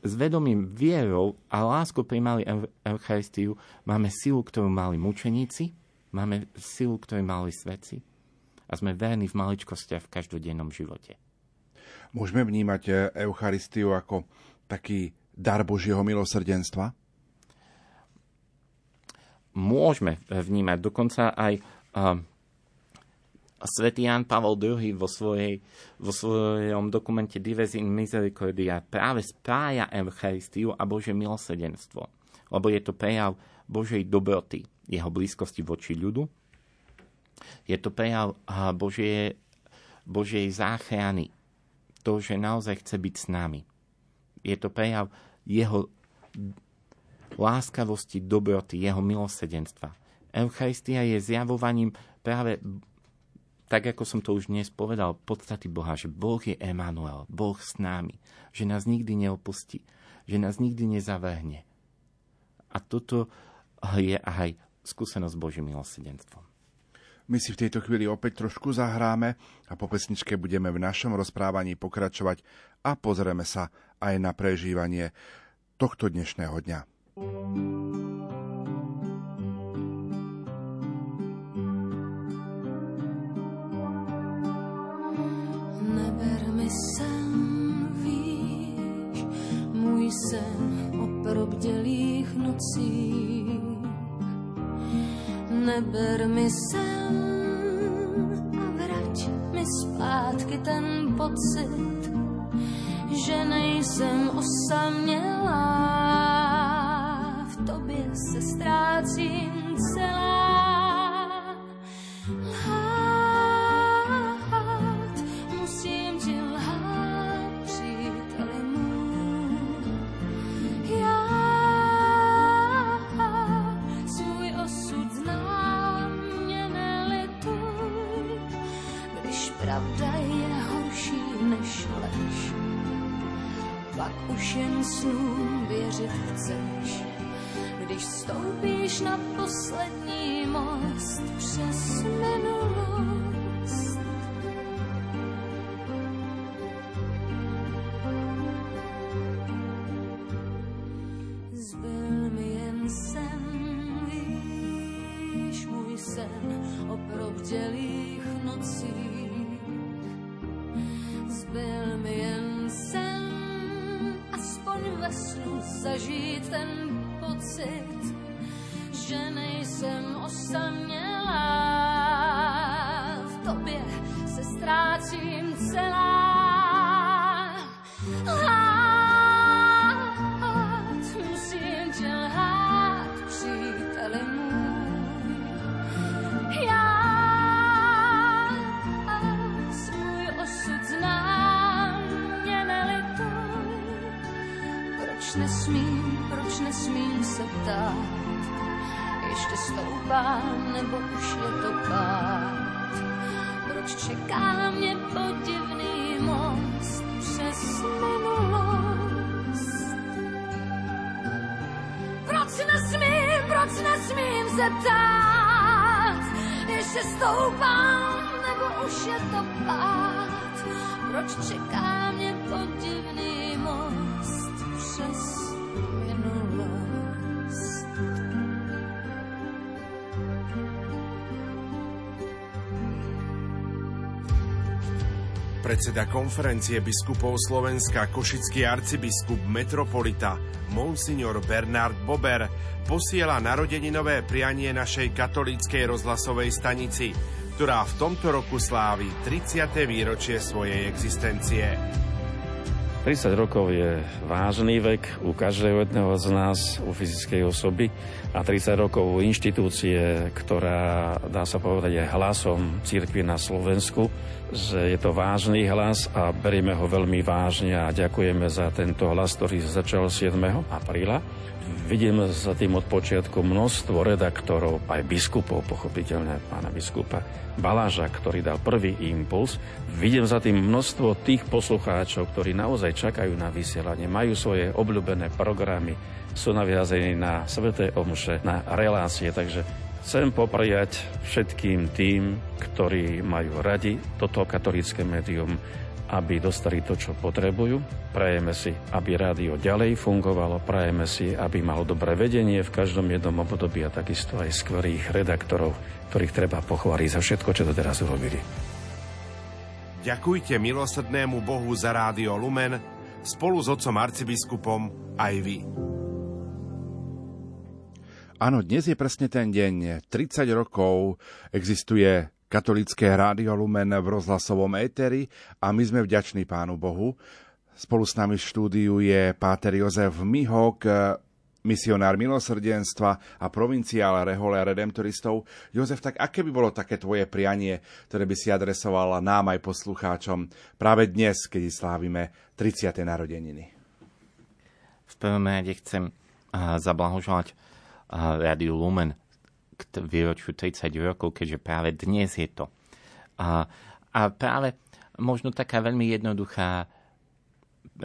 vedomím vierou a láskou primali Eucharistiu, máme silu, ktorú mali mučeníci, máme silu, ktorú mali svedci a sme verní v maličkostiach v každodennom živote. Môžeme vnímať e, Eucharistiu ako taký dar Božieho milosrdenstva? Môžeme vnímať. Dokonca aj Svetý Jan Pavel II vo, svojej, vo svojom dokumente Dives in Misericordia práve spája Eucharistiu a Bože milosrdenstvo. Lebo je to prejav Božej dobroty, jeho blízkosti voči ľudu. Je to prejav Božie, Božej záchrany. To, že naozaj chce byť s nami. Je to prejav jeho láskavosti, dobroty, jeho milosrdenstva. Eucharistia je zjavovaním práve tak ako som to už dnes povedal, podstaty Boha, že Boh je Emanuel, Boh s námi, že nás nikdy neopustí, že nás nikdy nezavrhne. A toto je aj skúsenosť Božím milosrdenstvom. My si v tejto chvíli opäť trošku zahráme a po pesničke budeme v našom rozprávaní pokračovať a pozrieme sa aj na prežívanie tohto dnešného dňa. Sen, víš, můj sen o probdělých nocích. Neber mi sen a vrať mi zpátky ten pocit, že nejsem osamělá. V tobě se ztrácím snům věřit chceš. Když stoupíš na poslední most přes minulost. Zažít ten pocit, že nejsem osamělá. V tobě se ztrácím celá. Se ptát, ještě stoupám, nebo už je to pád? Proč čeká mě podivný most přes minulost? Predseda konferencie biskupov Slovenska košický arcibiskup metropolita Monsignor Bernard Bober posiela narodeninové prianie našej katolíckej rozhlasovej stanici, ktorá v tomto roku slávi 30. výročie svojej existencie. 30 rokov je vážny vek u každého jedného z nás, u fyzickej osoby a 30 rokov u inštitúcie, ktorá, dá sa povedať, je hlasom církvy na Slovensku, že je to vážny hlas a berieme ho veľmi vážne a ďakujeme za tento hlas, ktorý začal 7. apríla. Vidím za tým od počiatku množstvo redaktorov, aj biskupov, pochopiteľne pána biskupa Baláža, ktorý dal prvý impuls. Vidím za tým množstvo tých poslucháčov, ktorí naozaj čakajú na vysielanie, majú svoje obľúbené programy, sú naviazení na sveté omše, na relácie, takže chcem popriať všetkým tým, ktorí majú radi toto katolické médium, aby dostali to, čo potrebujú. Prajeme si, aby rádio ďalej fungovalo, prajeme si, aby malo dobré vedenie v každom jednom období a takisto aj skvelých redaktorov, ktorých treba pochváliť za všetko, čo to teraz urobili. Ďakujte milosrdnému Bohu za rádio Lumen spolu s otcom arcibiskupom aj vy. Áno, dnes je presne ten deň. 30 rokov existuje katolické rádio Lumen v rozhlasovom éteri a my sme vďační Pánu Bohu. Spolu s nami v štúdiu je páter Jozef Mihok, misionár milosrdenstva a provinciál Rehole redemptoristov. Jozef, tak aké by bolo také tvoje prianie, ktoré by si adresoval nám aj poslucháčom práve dnes, keď slávime 30. narodeniny? V prvom rade chcem zablahoželať Rádiu Lumen k výročiu 30 rokov, keďže práve dnes je to. A, a práve možno taká veľmi jednoduchá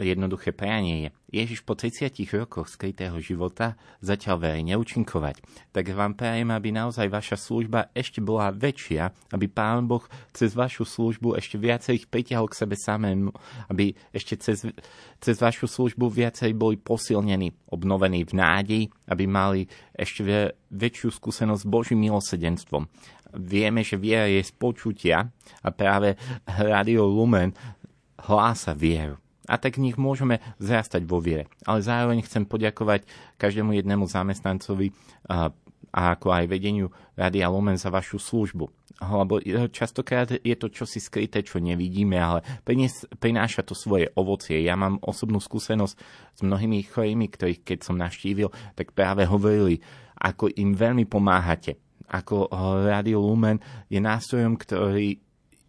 jednoduché prianie je. Ježiš po 30 rokoch skrytého života začal verejne účinkovať. Tak vám prajem, aby naozaj vaša služba ešte bola väčšia, aby Pán Boh cez vašu službu ešte viacej ich pritiahol k sebe samému, aby ešte cez, cez vašu službu viacej boli posilnení, obnovení v nádeji, aby mali ešte väčšiu skúsenosť s Božím milosedenstvom. Vieme, že viera je z počutia a práve Radio Lumen hlása vieru a tak nich môžeme zrastať vo viere. Ale zároveň chcem poďakovať každému jednému zamestnancovi a, ako aj vedeniu Radia Lumen za vašu službu. Lebo častokrát je to čosi skryté, čo nevidíme, ale prinies, prináša to svoje ovocie. Ja mám osobnú skúsenosť s mnohými chorými, ktorých keď som navštívil, tak práve hovorili, ako im veľmi pomáhate. Ako Radio Lumen je nástrojom, ktorý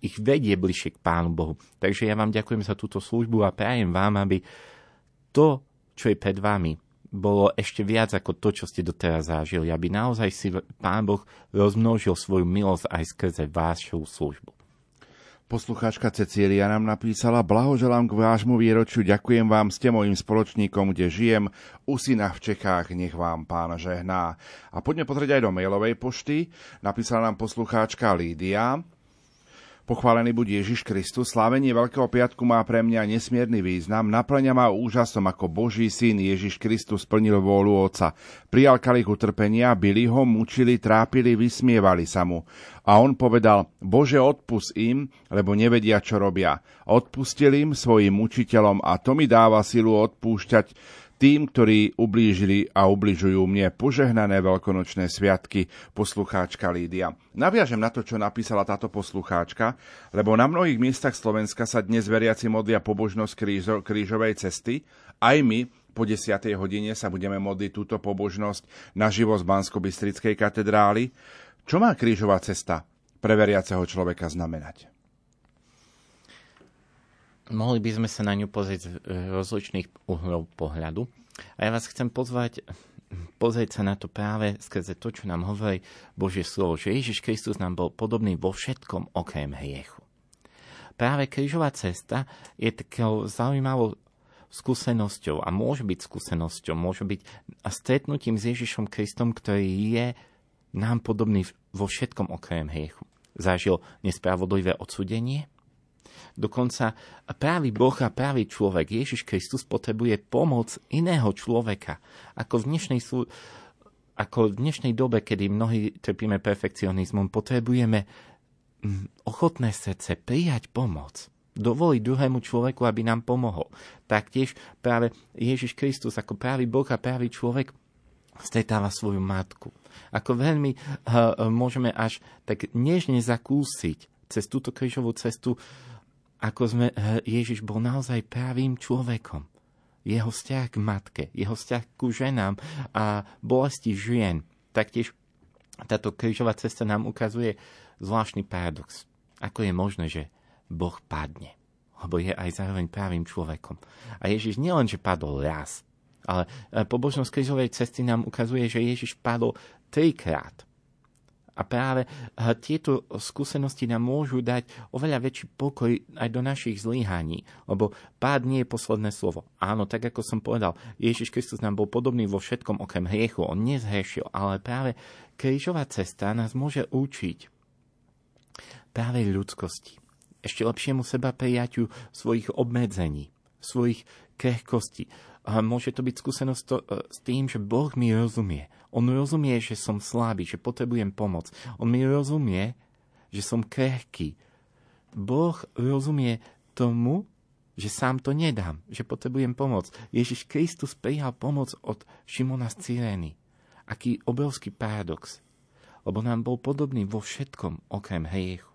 ich vedie bližšie k Pánu Bohu. Takže ja vám ďakujem za túto službu a prajem vám, aby to, čo je pred vami, bolo ešte viac ako to, čo ste doteraz zažili, aby naozaj si Pán Boh rozmnožil svoju milosť aj skrze vašu službu. Poslucháčka Cecília nám napísala, blahoželám k vášmu výročiu, ďakujem vám, ste mojim spoločníkom, kde žijem, u syna v Čechách, nech vám pán žehná. A poďme pozrieť aj do mailovej pošty, napísala nám poslucháčka Lídia, Pochválený buď Ježiš Kristus, slávenie Veľkého piatku má pre mňa nesmierny význam, naplňa ma úžasom, ako Boží syn Ježiš Kristus splnil vôľu Otca. Prijal kalich utrpenia, byli ho, mučili, trápili, vysmievali sa mu. A on povedal, Bože, odpust im, lebo nevedia, čo robia. Odpustil im svojim učiteľom a to mi dáva silu odpúšťať tým, ktorí ublížili a ubližujú mne požehnané veľkonočné sviatky, poslucháčka Lídia. Naviažem na to, čo napísala táto poslucháčka, lebo na mnohých miestach Slovenska sa dnes veriaci modlia pobožnosť krížo, krížovej cesty. Aj my po 10. hodine sa budeme modliť túto pobožnosť na živo z bansko katedrály. Čo má krížová cesta pre veriaceho človeka znamenať? Mohli by sme sa na ňu pozrieť z rozličných uhlov pohľadu. A ja vás chcem pozvať pozrieť sa na to práve skrze to, čo nám hovorí Božie slovo, že Ježiš Kristus nám bol podobný vo všetkom okrem hriechu. Práve krížová cesta je takou zaujímavou skúsenosťou a môže byť skúsenosťou, môže byť stretnutím s Ježišom Kristom, ktorý je nám podobný vo všetkom okrem hriechu. Zažil nespravodlivé odsudenie, Dokonca právý Boh a právý človek, Ježiš Kristus, potrebuje pomoc iného človeka. Ako v dnešnej, sú, ako v dnešnej dobe, kedy mnohí trpíme perfekcionizmom, potrebujeme mm, ochotné srdce prijať pomoc dovoliť druhému človeku, aby nám pomohol. Taktiež práve Ježiš Kristus ako právý Boh a právý človek stretáva svoju matku. Ako veľmi uh, môžeme až tak nežne zakúsiť cez túto krížovú cestu ako sme, Ježiš bol naozaj pravým človekom. Jeho vzťah k matke, jeho vzťah ku ženám a bolesti žien. Taktiež táto krížová cesta nám ukazuje zvláštny paradox. Ako je možné, že Boh padne? Lebo je aj zároveň pravým človekom. A Ježiš nielenže padol raz, ale eh, pobožnosť krížovej cesty nám ukazuje, že Ježiš padol trikrát. A práve eh, tieto skúsenosti nám môžu dať oveľa väčší pokoj aj do našich zlyhaní, lebo pád nie je posledné slovo. Áno, tak ako som povedal, Ježiš Kristus nám bol podobný vo všetkom okrem hriechu, on nezhrešil, ale práve krížová cesta nás môže učiť práve ľudskosti. Ešte lepšiemu seba prijaťu svojich obmedzení, svojich krehkostí, môže to byť skúsenosť to, e, s tým, že Boh mi rozumie. On rozumie, že som slabý, že potrebujem pomoc. On mi rozumie, že som krehký. Boh rozumie tomu, že sám to nedám, že potrebujem pomoc. Ježiš Kristus prijal pomoc od Šimona z Cyrény. Aký obrovský paradox. Lebo nám bol podobný vo všetkom, okrem hriechu.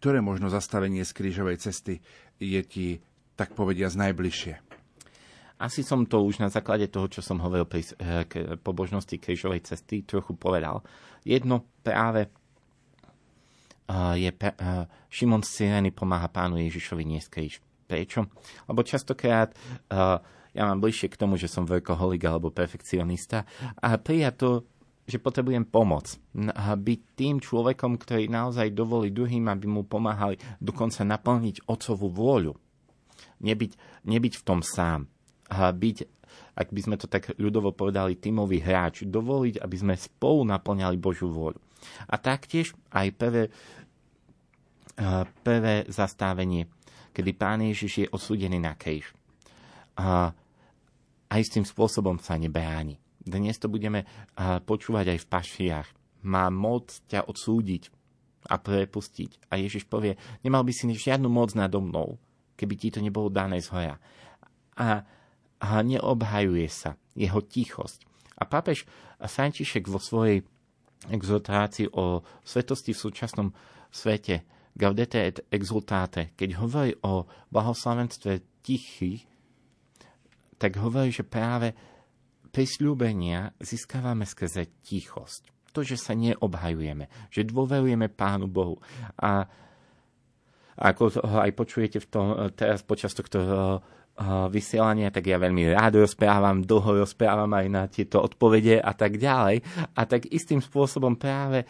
Ktoré možno zastavenie z krížovej cesty je ti tak povedia, z najbližšie? Asi som to už na základe toho, čo som hovoril pri eh, pobožnosti krížovej cesty, trochu povedal. Jedno práve uh, je uh, Šimon z Sireny pomáha pánu Ježišovi nie kríž. Prečo? Lebo častokrát ja mám bližšie k tomu, že som veľkoholik alebo perfekcionista a prijať to, že potrebujem pomoc. Byť tým človekom, ktorý naozaj dovolí druhým, aby mu pomáhali dokonca naplniť otcovú vôľu nebyť, nebyť v tom sám. Byť, ak by sme to tak ľudovo povedali, tímový hráč, dovoliť, aby sme spolu naplňali Božiu vôľu. A taktiež aj prvé, prvé zastávenie, kedy Pán Ježiš je osúdený na kríž. A aj s tým spôsobom sa nebráni. Dnes to budeme počúvať aj v pašiach. Má moc ťa odsúdiť a prepustiť. A Ježiš povie, nemal by si žiadnu moc nado mnou, keby ti to nebolo dané z hoja. A, a neobhajuje sa jeho tichosť. A pápež František vo svojej exultácii o svetosti v súčasnom svete Gaudete et exultate, keď hovorí o blahoslavenstve tichých, tak hovorí, že práve prisľúbenia získavame skrze tichosť. To, že sa neobhajujeme, že dôverujeme Pánu Bohu. A ako ho aj počujete v tom, teraz počas tohto e, e, vysielania, tak ja veľmi rád rozprávam, dlho rozprávam aj na tieto odpovede a tak ďalej. A tak istým spôsobom práve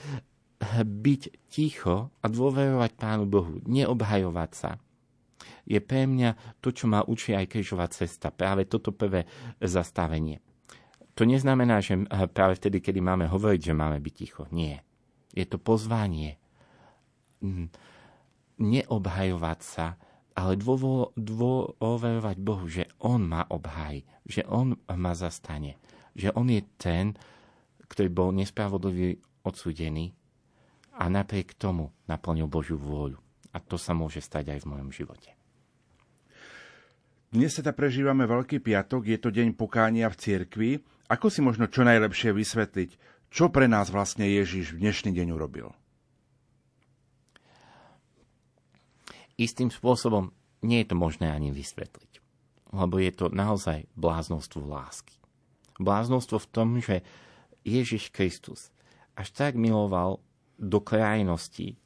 byť ticho a dôverovať Pánu Bohu, neobhajovať sa, je pre mňa to, čo ma učí aj križová cesta. Práve toto prvé zastavenie. To neznamená, že práve vtedy, kedy máme hovoriť, že máme byť ticho. Nie. Je to pozvanie neobhajovať sa, ale dôverovať Bohu, že On ma obhaj, že On ma zastane, že On je ten, ktorý bol nespravodlivý odsudený a napriek tomu naplnil Božiu vôľu. A to sa môže stať aj v mojom živote. Dnes sa prežívame Veľký piatok, je to deň pokánia v cirkvi. Ako si možno čo najlepšie vysvetliť, čo pre nás vlastne Ježiš v dnešný deň urobil? Istým spôsobom nie je to možné ani vysvetliť. Lebo je to naozaj bláznostvo lásky. Bláznostvo v tom, že Ježiš Kristus až tak miloval do krajnosti,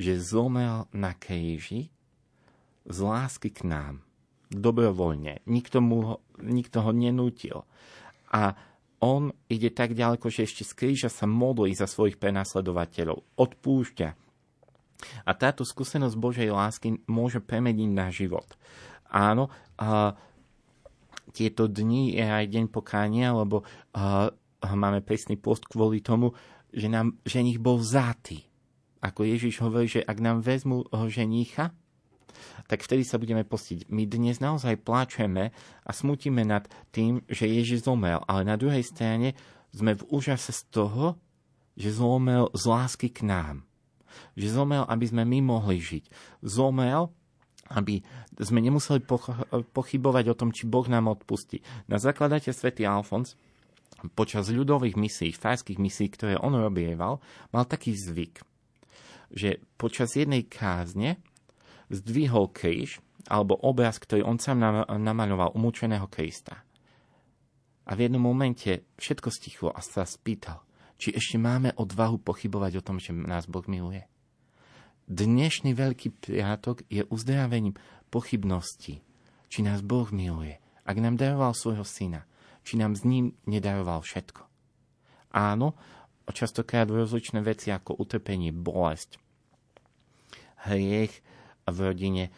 že zomel na kríži z lásky k nám, dobrovoľne. Nikto, mu ho, nikto ho nenútil. A on ide tak ďaleko, že ešte z kríža sa modlí za svojich prenasledovateľov. Odpúšťa. A táto skúsenosť Božej lásky môže premeniť na život. Áno, a tieto dni je aj deň pokánia, lebo a, máme presný post kvôli tomu, že, nám ženich bol vzatý. Ako Ježiš hovorí, že ak nám vezmú ženicha, tak vtedy sa budeme postiť. My dnes naozaj pláčeme a smutíme nad tým, že Ježiš zomel, ale na druhej strane sme v úžase z toho, že zomel z lásky k nám. Že zomel, aby sme my mohli žiť. Zomel, aby sme nemuseli pochybovať o tom, či Boh nám odpustí. Na zakladateľ svätý Alfons počas ľudových misí, fajských misí, ktoré on robieval, mal taký zvyk, že počas jednej kázne zdvihol kríž, alebo obraz, ktorý on sám namaľoval, umúčeného Krista. A v jednom momente všetko stichlo a sa spýtal, či ešte máme odvahu pochybovať o tom, že nás Boh miluje. Dnešný Veľký piatok je uzdravením pochybnosti, či nás Boh miluje, ak nám daroval svojho syna, či nám s ním nedaroval všetko. Áno, častokrát rozličné veci ako utrpenie, bolesť, hriech, v rodine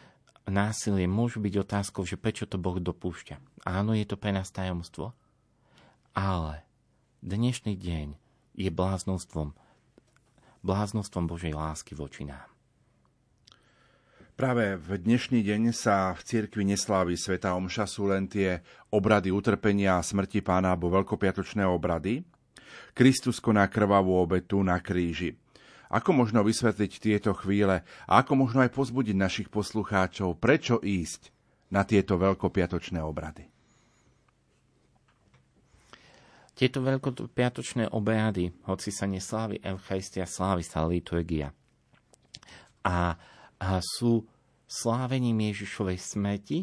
násilie môžu byť otázkou, že prečo to Boh dopúšťa. Áno, je to pre nás tajomstvo, ale dnešný deň je bláznostvom, bláznostvom Božej lásky voči nám. Práve v dnešný deň sa v cirkvi neslávi Sveta Omša, sú len tie obrady utrpenia a smrti pána alebo veľkopiatočné obrady. Kristus koná krvavú obetu na kríži. Ako možno vysvetliť tieto chvíle a ako možno aj pozbudiť našich poslucháčov, prečo ísť na tieto veľkopiatočné obrady? Tieto veľkopiatočné obrady, hoci sa neslávi Eucharistia, slávi sa liturgia. A, a sú slávením Ježišovej smrti.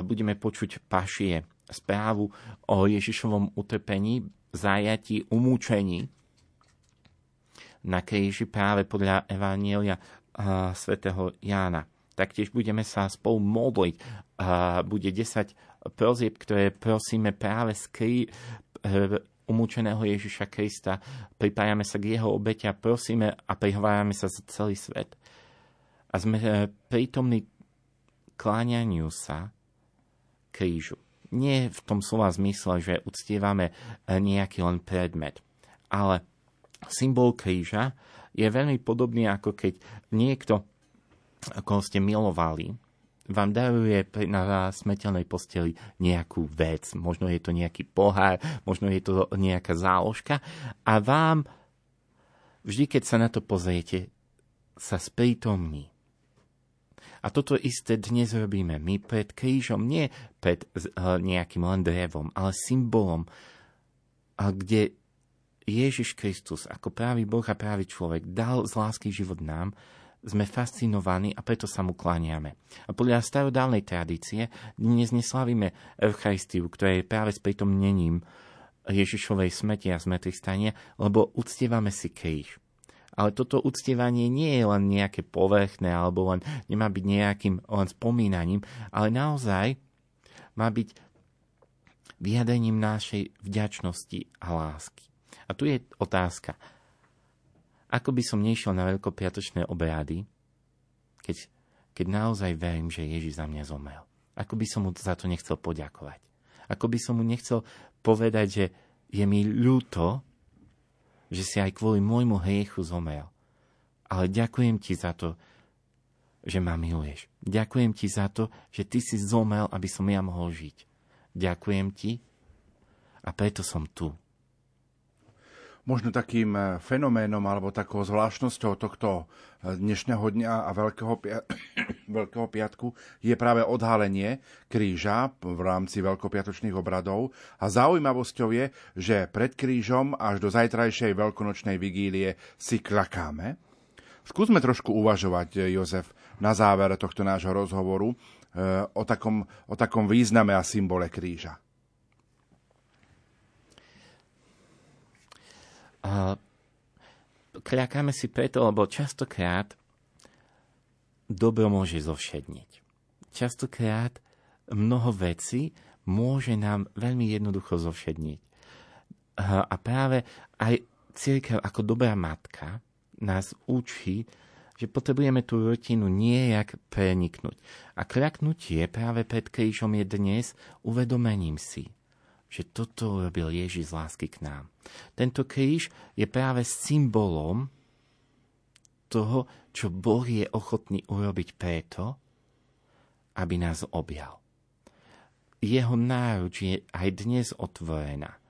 Budeme počuť pašie, správu o Ježišovom utrpení, zajatí, umúčení na kríži práve podľa Evanielia svätého Jána. Taktiež budeme sa spolu modliť. Bude 10 prozieb, ktoré prosíme práve z krí, uh, umúčeného Ježiša Krista. Pripájame sa k jeho obete a prosíme a prihovárame sa za celý svet. A sme uh, prítomní kláňaniu sa krížu. Nie v tom slova zmysle, že uctievame nejaký len predmet, ale symbol kríža je veľmi podobný ako keď niekto, ako ste milovali, vám daruje na smrteľnej posteli nejakú vec. Možno je to nejaký pohár, možno je to nejaká záložka a vám vždy, keď sa na to pozriete, sa sprítomní. A toto isté dnes robíme my pred krížom, nie pred eh, nejakým len drevom, ale symbolom, kde Ježiš Kristus ako právý Boh a právý človek dal z lásky život nám, sme fascinovaní a preto sa mu kláňame. A podľa starodávnej tradície dnes neslavíme Eucharistiu, ktorá je práve s pritomnením Ježišovej smrti a zmrtvých stania, lebo uctievame si kríž. Ale toto uctievanie nie je len nejaké povrchné alebo len nemá byť nejakým len spomínaním, ale naozaj má byť vyjadrením našej vďačnosti a lásky. A tu je otázka. Ako by som nešiel na veľkopiatočné obrady, keď, keď naozaj verím, že Ježiš za mňa zomrel? Ako by som mu za to nechcel poďakovať? Ako by som mu nechcel povedať, že je mi ľúto, že si aj kvôli môjmu hriechu zomrel. Ale ďakujem ti za to, že ma miluješ. Ďakujem ti za to, že ty si zomrel, aby som ja mohol žiť. Ďakujem ti a preto som tu možno takým eh, fenoménom alebo takou zvláštnosťou tohto eh, dnešného dňa a Veľkého, (coughs) Veľkého piatku je práve odhalenie kríža v rámci veľkopiatočných obradov a zaujímavosťou je, že pred krížom až do zajtrajšej veľkonočnej vigílie si klakáme. Skúsme trošku uvažovať, eh, Jozef, na záver tohto nášho rozhovoru o takom, o takom význame a symbole kríža. Kľakáme si preto, lebo častokrát dobro môže zovšedniť. častokrát mnoho vecí môže nám veľmi jednoducho zovšedniť. A práve aj církev ako dobrá matka nás učí, že potrebujeme tú rutinu nejak preniknúť. A kľaknutie práve pred krížom je dnes uvedomením si, že toto urobil Ježiš z lásky k nám. Tento kríž je práve symbolom toho, čo Boh je ochotný urobiť preto, aby nás objal. Jeho náruč je aj dnes otvorená.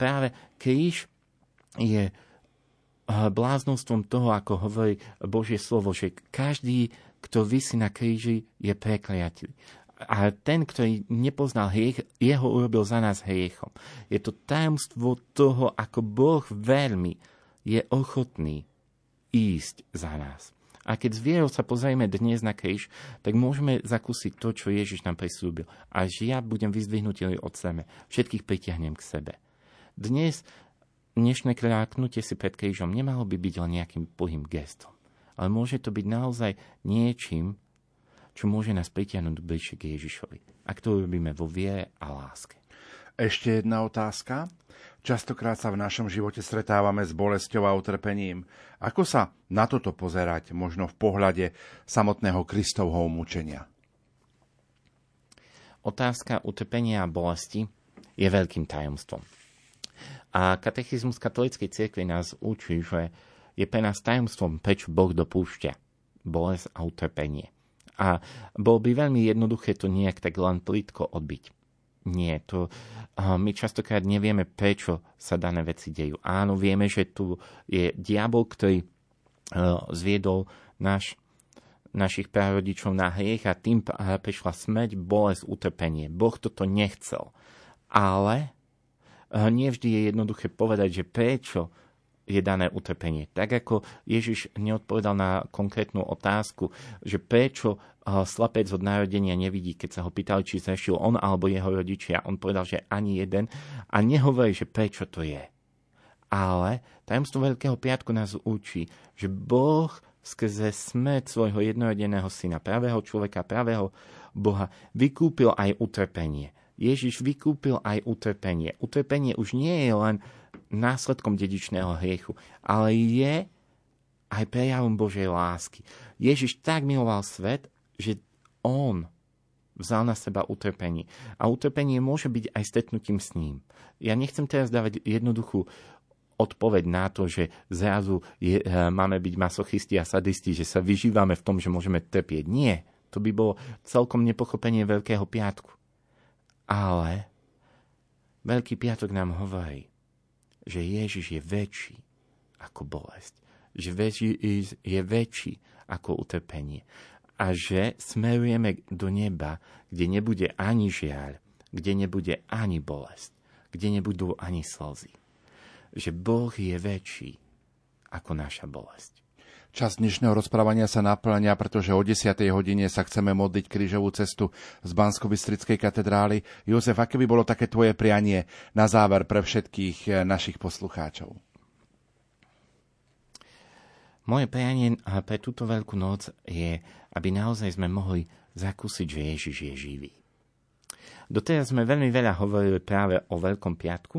Práve kríž je eh, bláznostvom toho, ako hovorí Božie slovo, že každý, kto vysí na kríži, je prekliatý. A ten, ktorý nepoznal hriech, jeho urobil za nás hriechom. Je to tajomstvo toho, ako Boh veľmi je ochotný ísť za nás. A keď s vierou sa pozrieme dnes na kríž, tak môžeme zakúsiť to, čo Ježiš nám prislúbil. Až ja budem vyzdvihnutý od sebe. Všetkých pritiahnem k sebe. Dnes dnešné kráknutie si pred krížom nemalo by byť len nejakým pohým gestom. Ale môže to byť naozaj niečím, čo môže nás pritiahnuť bližšie k Ježišovi. Ak to robíme vo viere a láske. Ešte jedna otázka. Častokrát sa v našom živote stretávame s bolesťou a utrpením. Ako sa na toto pozerať, možno v pohľade samotného Kristovho mučenia? Otázka utrpenia a bolesti je veľkým tajomstvom. A katechizmus katolíckej cirkvi nás učí, že je pre nás tajomstvom, prečo Boh dopúšťa bolesť a utrpenie. A bol by veľmi jednoduché to nejak tak len plitko odbiť. Nie, to my častokrát nevieme, prečo sa dané veci dejú. Áno, vieme, že tu je diabol, ktorý zviedol náš, našich prarodičov na hriech a tým prišla smrť, bolesť, utrpenie. Boh toto nechcel. Ale nevždy je jednoduché povedať, že prečo je dané utrpenie. Tak ako Ježiš neodpovedal na konkrétnu otázku, že prečo slapec od narodenia nevidí, keď sa ho pýtali, či zrešil on alebo jeho rodičia. On povedal, že ani jeden a nehovorí, že prečo to je. Ale tajomstvo Veľkého piatku nás učí, že Boh skrze smrť svojho jednorodeného syna, pravého človeka, pravého Boha, vykúpil aj utrpenie. Ježiš vykúpil aj utrpenie. Utrpenie už nie je len následkom dedičného hriechu, ale je aj prejavom Božej lásky. Ježiš tak miloval svet, že on vzal na seba utrpenie. A utrpenie môže byť aj stretnutím s ním. Ja nechcem teraz dávať jednoduchú odpoveď na to, že zrazu je, e, máme byť masochisti a sadisti, že sa vyžívame v tom, že môžeme trpieť. Nie, to by bolo celkom nepochopenie Veľkého piatku. Ale Veľký piatok nám hovorí, že Ježiš je väčší ako bolesť. Že Ježiš je väčší ako utrpenie. A že smerujeme do neba, kde nebude ani žiaľ, kde nebude ani bolesť, kde nebudú ani slzy. Že Boh je väčší ako naša bolesť. Čas dnešného rozprávania sa naplňa, pretože o 10. hodine sa chceme modliť krížovú cestu z bansko katedrály. Jozef, aké by bolo také tvoje prianie na záver pre všetkých eh, našich poslucháčov? Moje prianie pre túto veľkú noc je, aby naozaj sme mohli zakúsiť, že Ježiš je živý. Doteraz sme veľmi veľa hovorili práve o Veľkom piatku,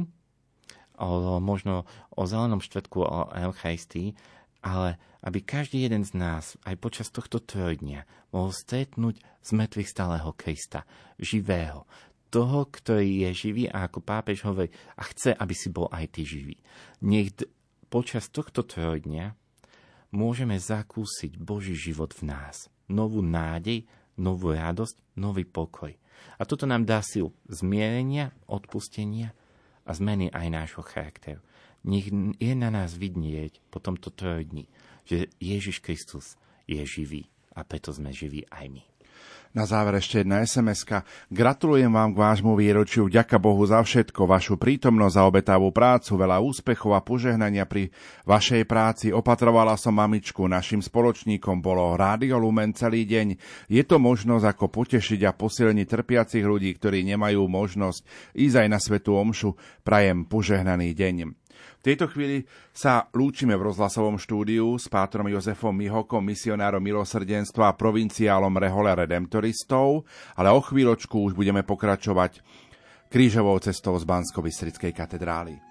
o, možno o Zelenom štvrtku, o Eucharistii, ale aby každý jeden z nás aj počas tohto trojdňa mohol stretnúť z mŕtvych stáleho Krista, živého, toho, ktorý je živý a ako pápež hovorí, a chce, aby si bol aj ty živý. Nech počas tohto trojdňa môžeme zakúsiť Boží život v nás. Novú nádej, novú radosť, nový pokoj. A toto nám dá silu zmierenia, odpustenia a zmeny aj nášho charakteru nech je na nás vidieť po tomto trojdni, že Ježiš Kristus je živý a preto sme živí aj my. Na záver ešte jedna sms -ka. Gratulujem vám k vášmu výročiu. Ďaká Bohu za všetko, vašu prítomnosť a obetavú prácu, veľa úspechov a požehnania pri vašej práci. Opatrovala som mamičku, našim spoločníkom bolo Rádio Lumen celý deň. Je to možnosť, ako potešiť a posilniť trpiacich ľudí, ktorí nemajú možnosť ísť aj na svetú omšu. Prajem požehnaný deň. V tejto chvíli sa lúčime v rozhlasovom štúdiu s pátrom Jozefom Mihokom, misionárom milosrdenstva a provinciálom Rehole Redemptoristov, ale o chvíľočku už budeme pokračovať krížovou cestou z bansko katedrály.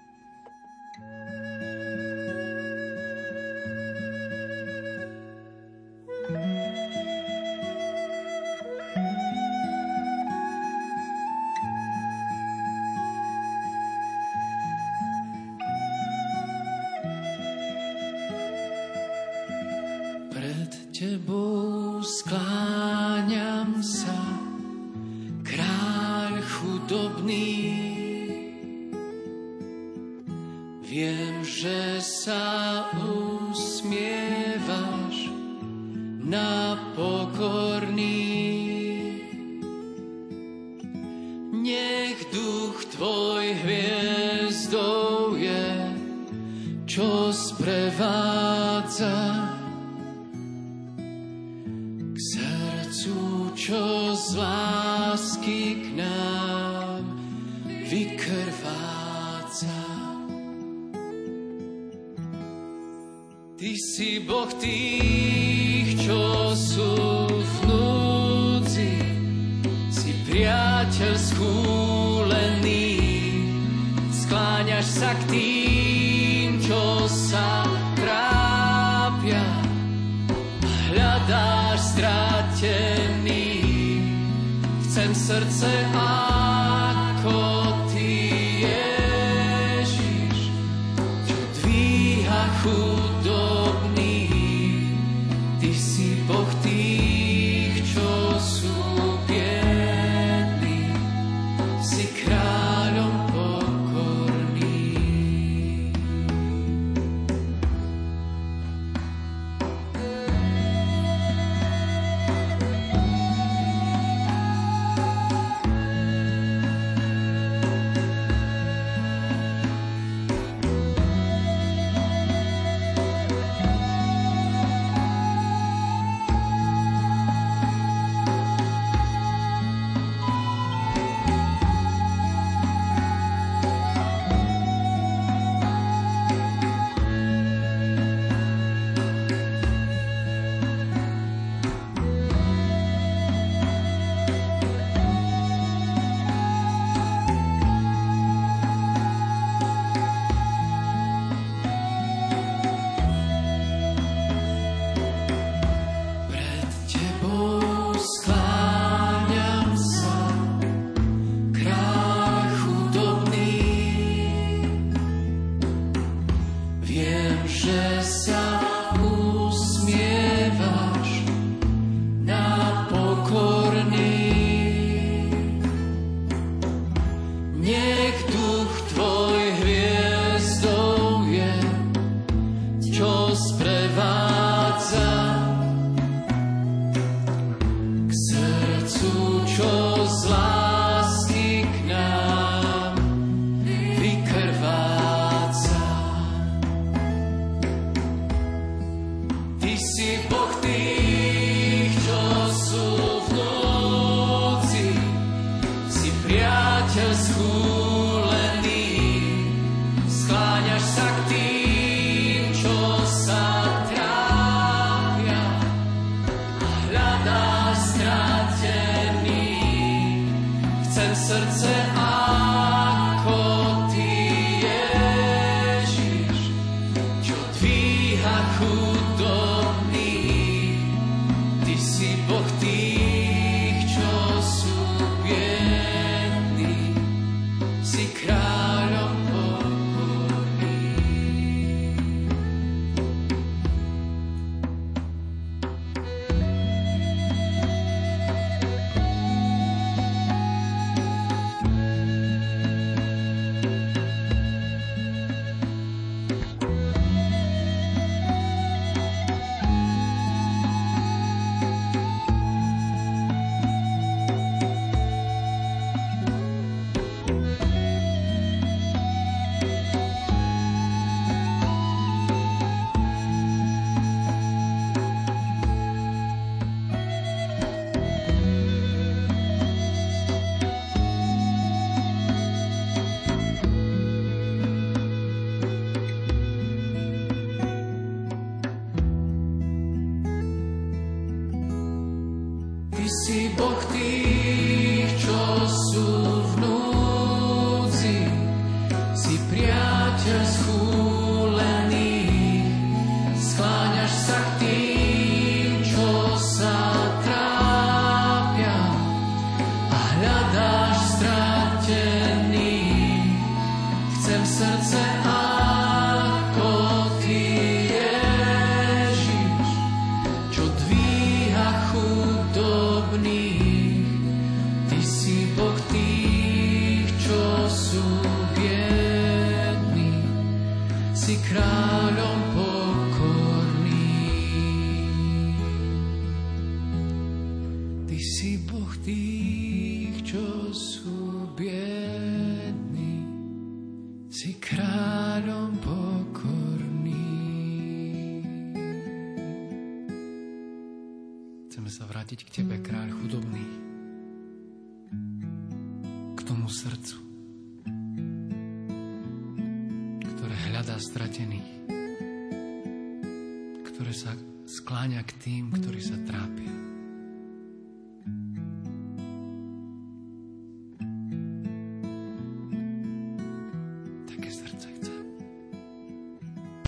Wiem, że sa usmiewasz na pokorni. Niech duch Twój si Boh tých, čo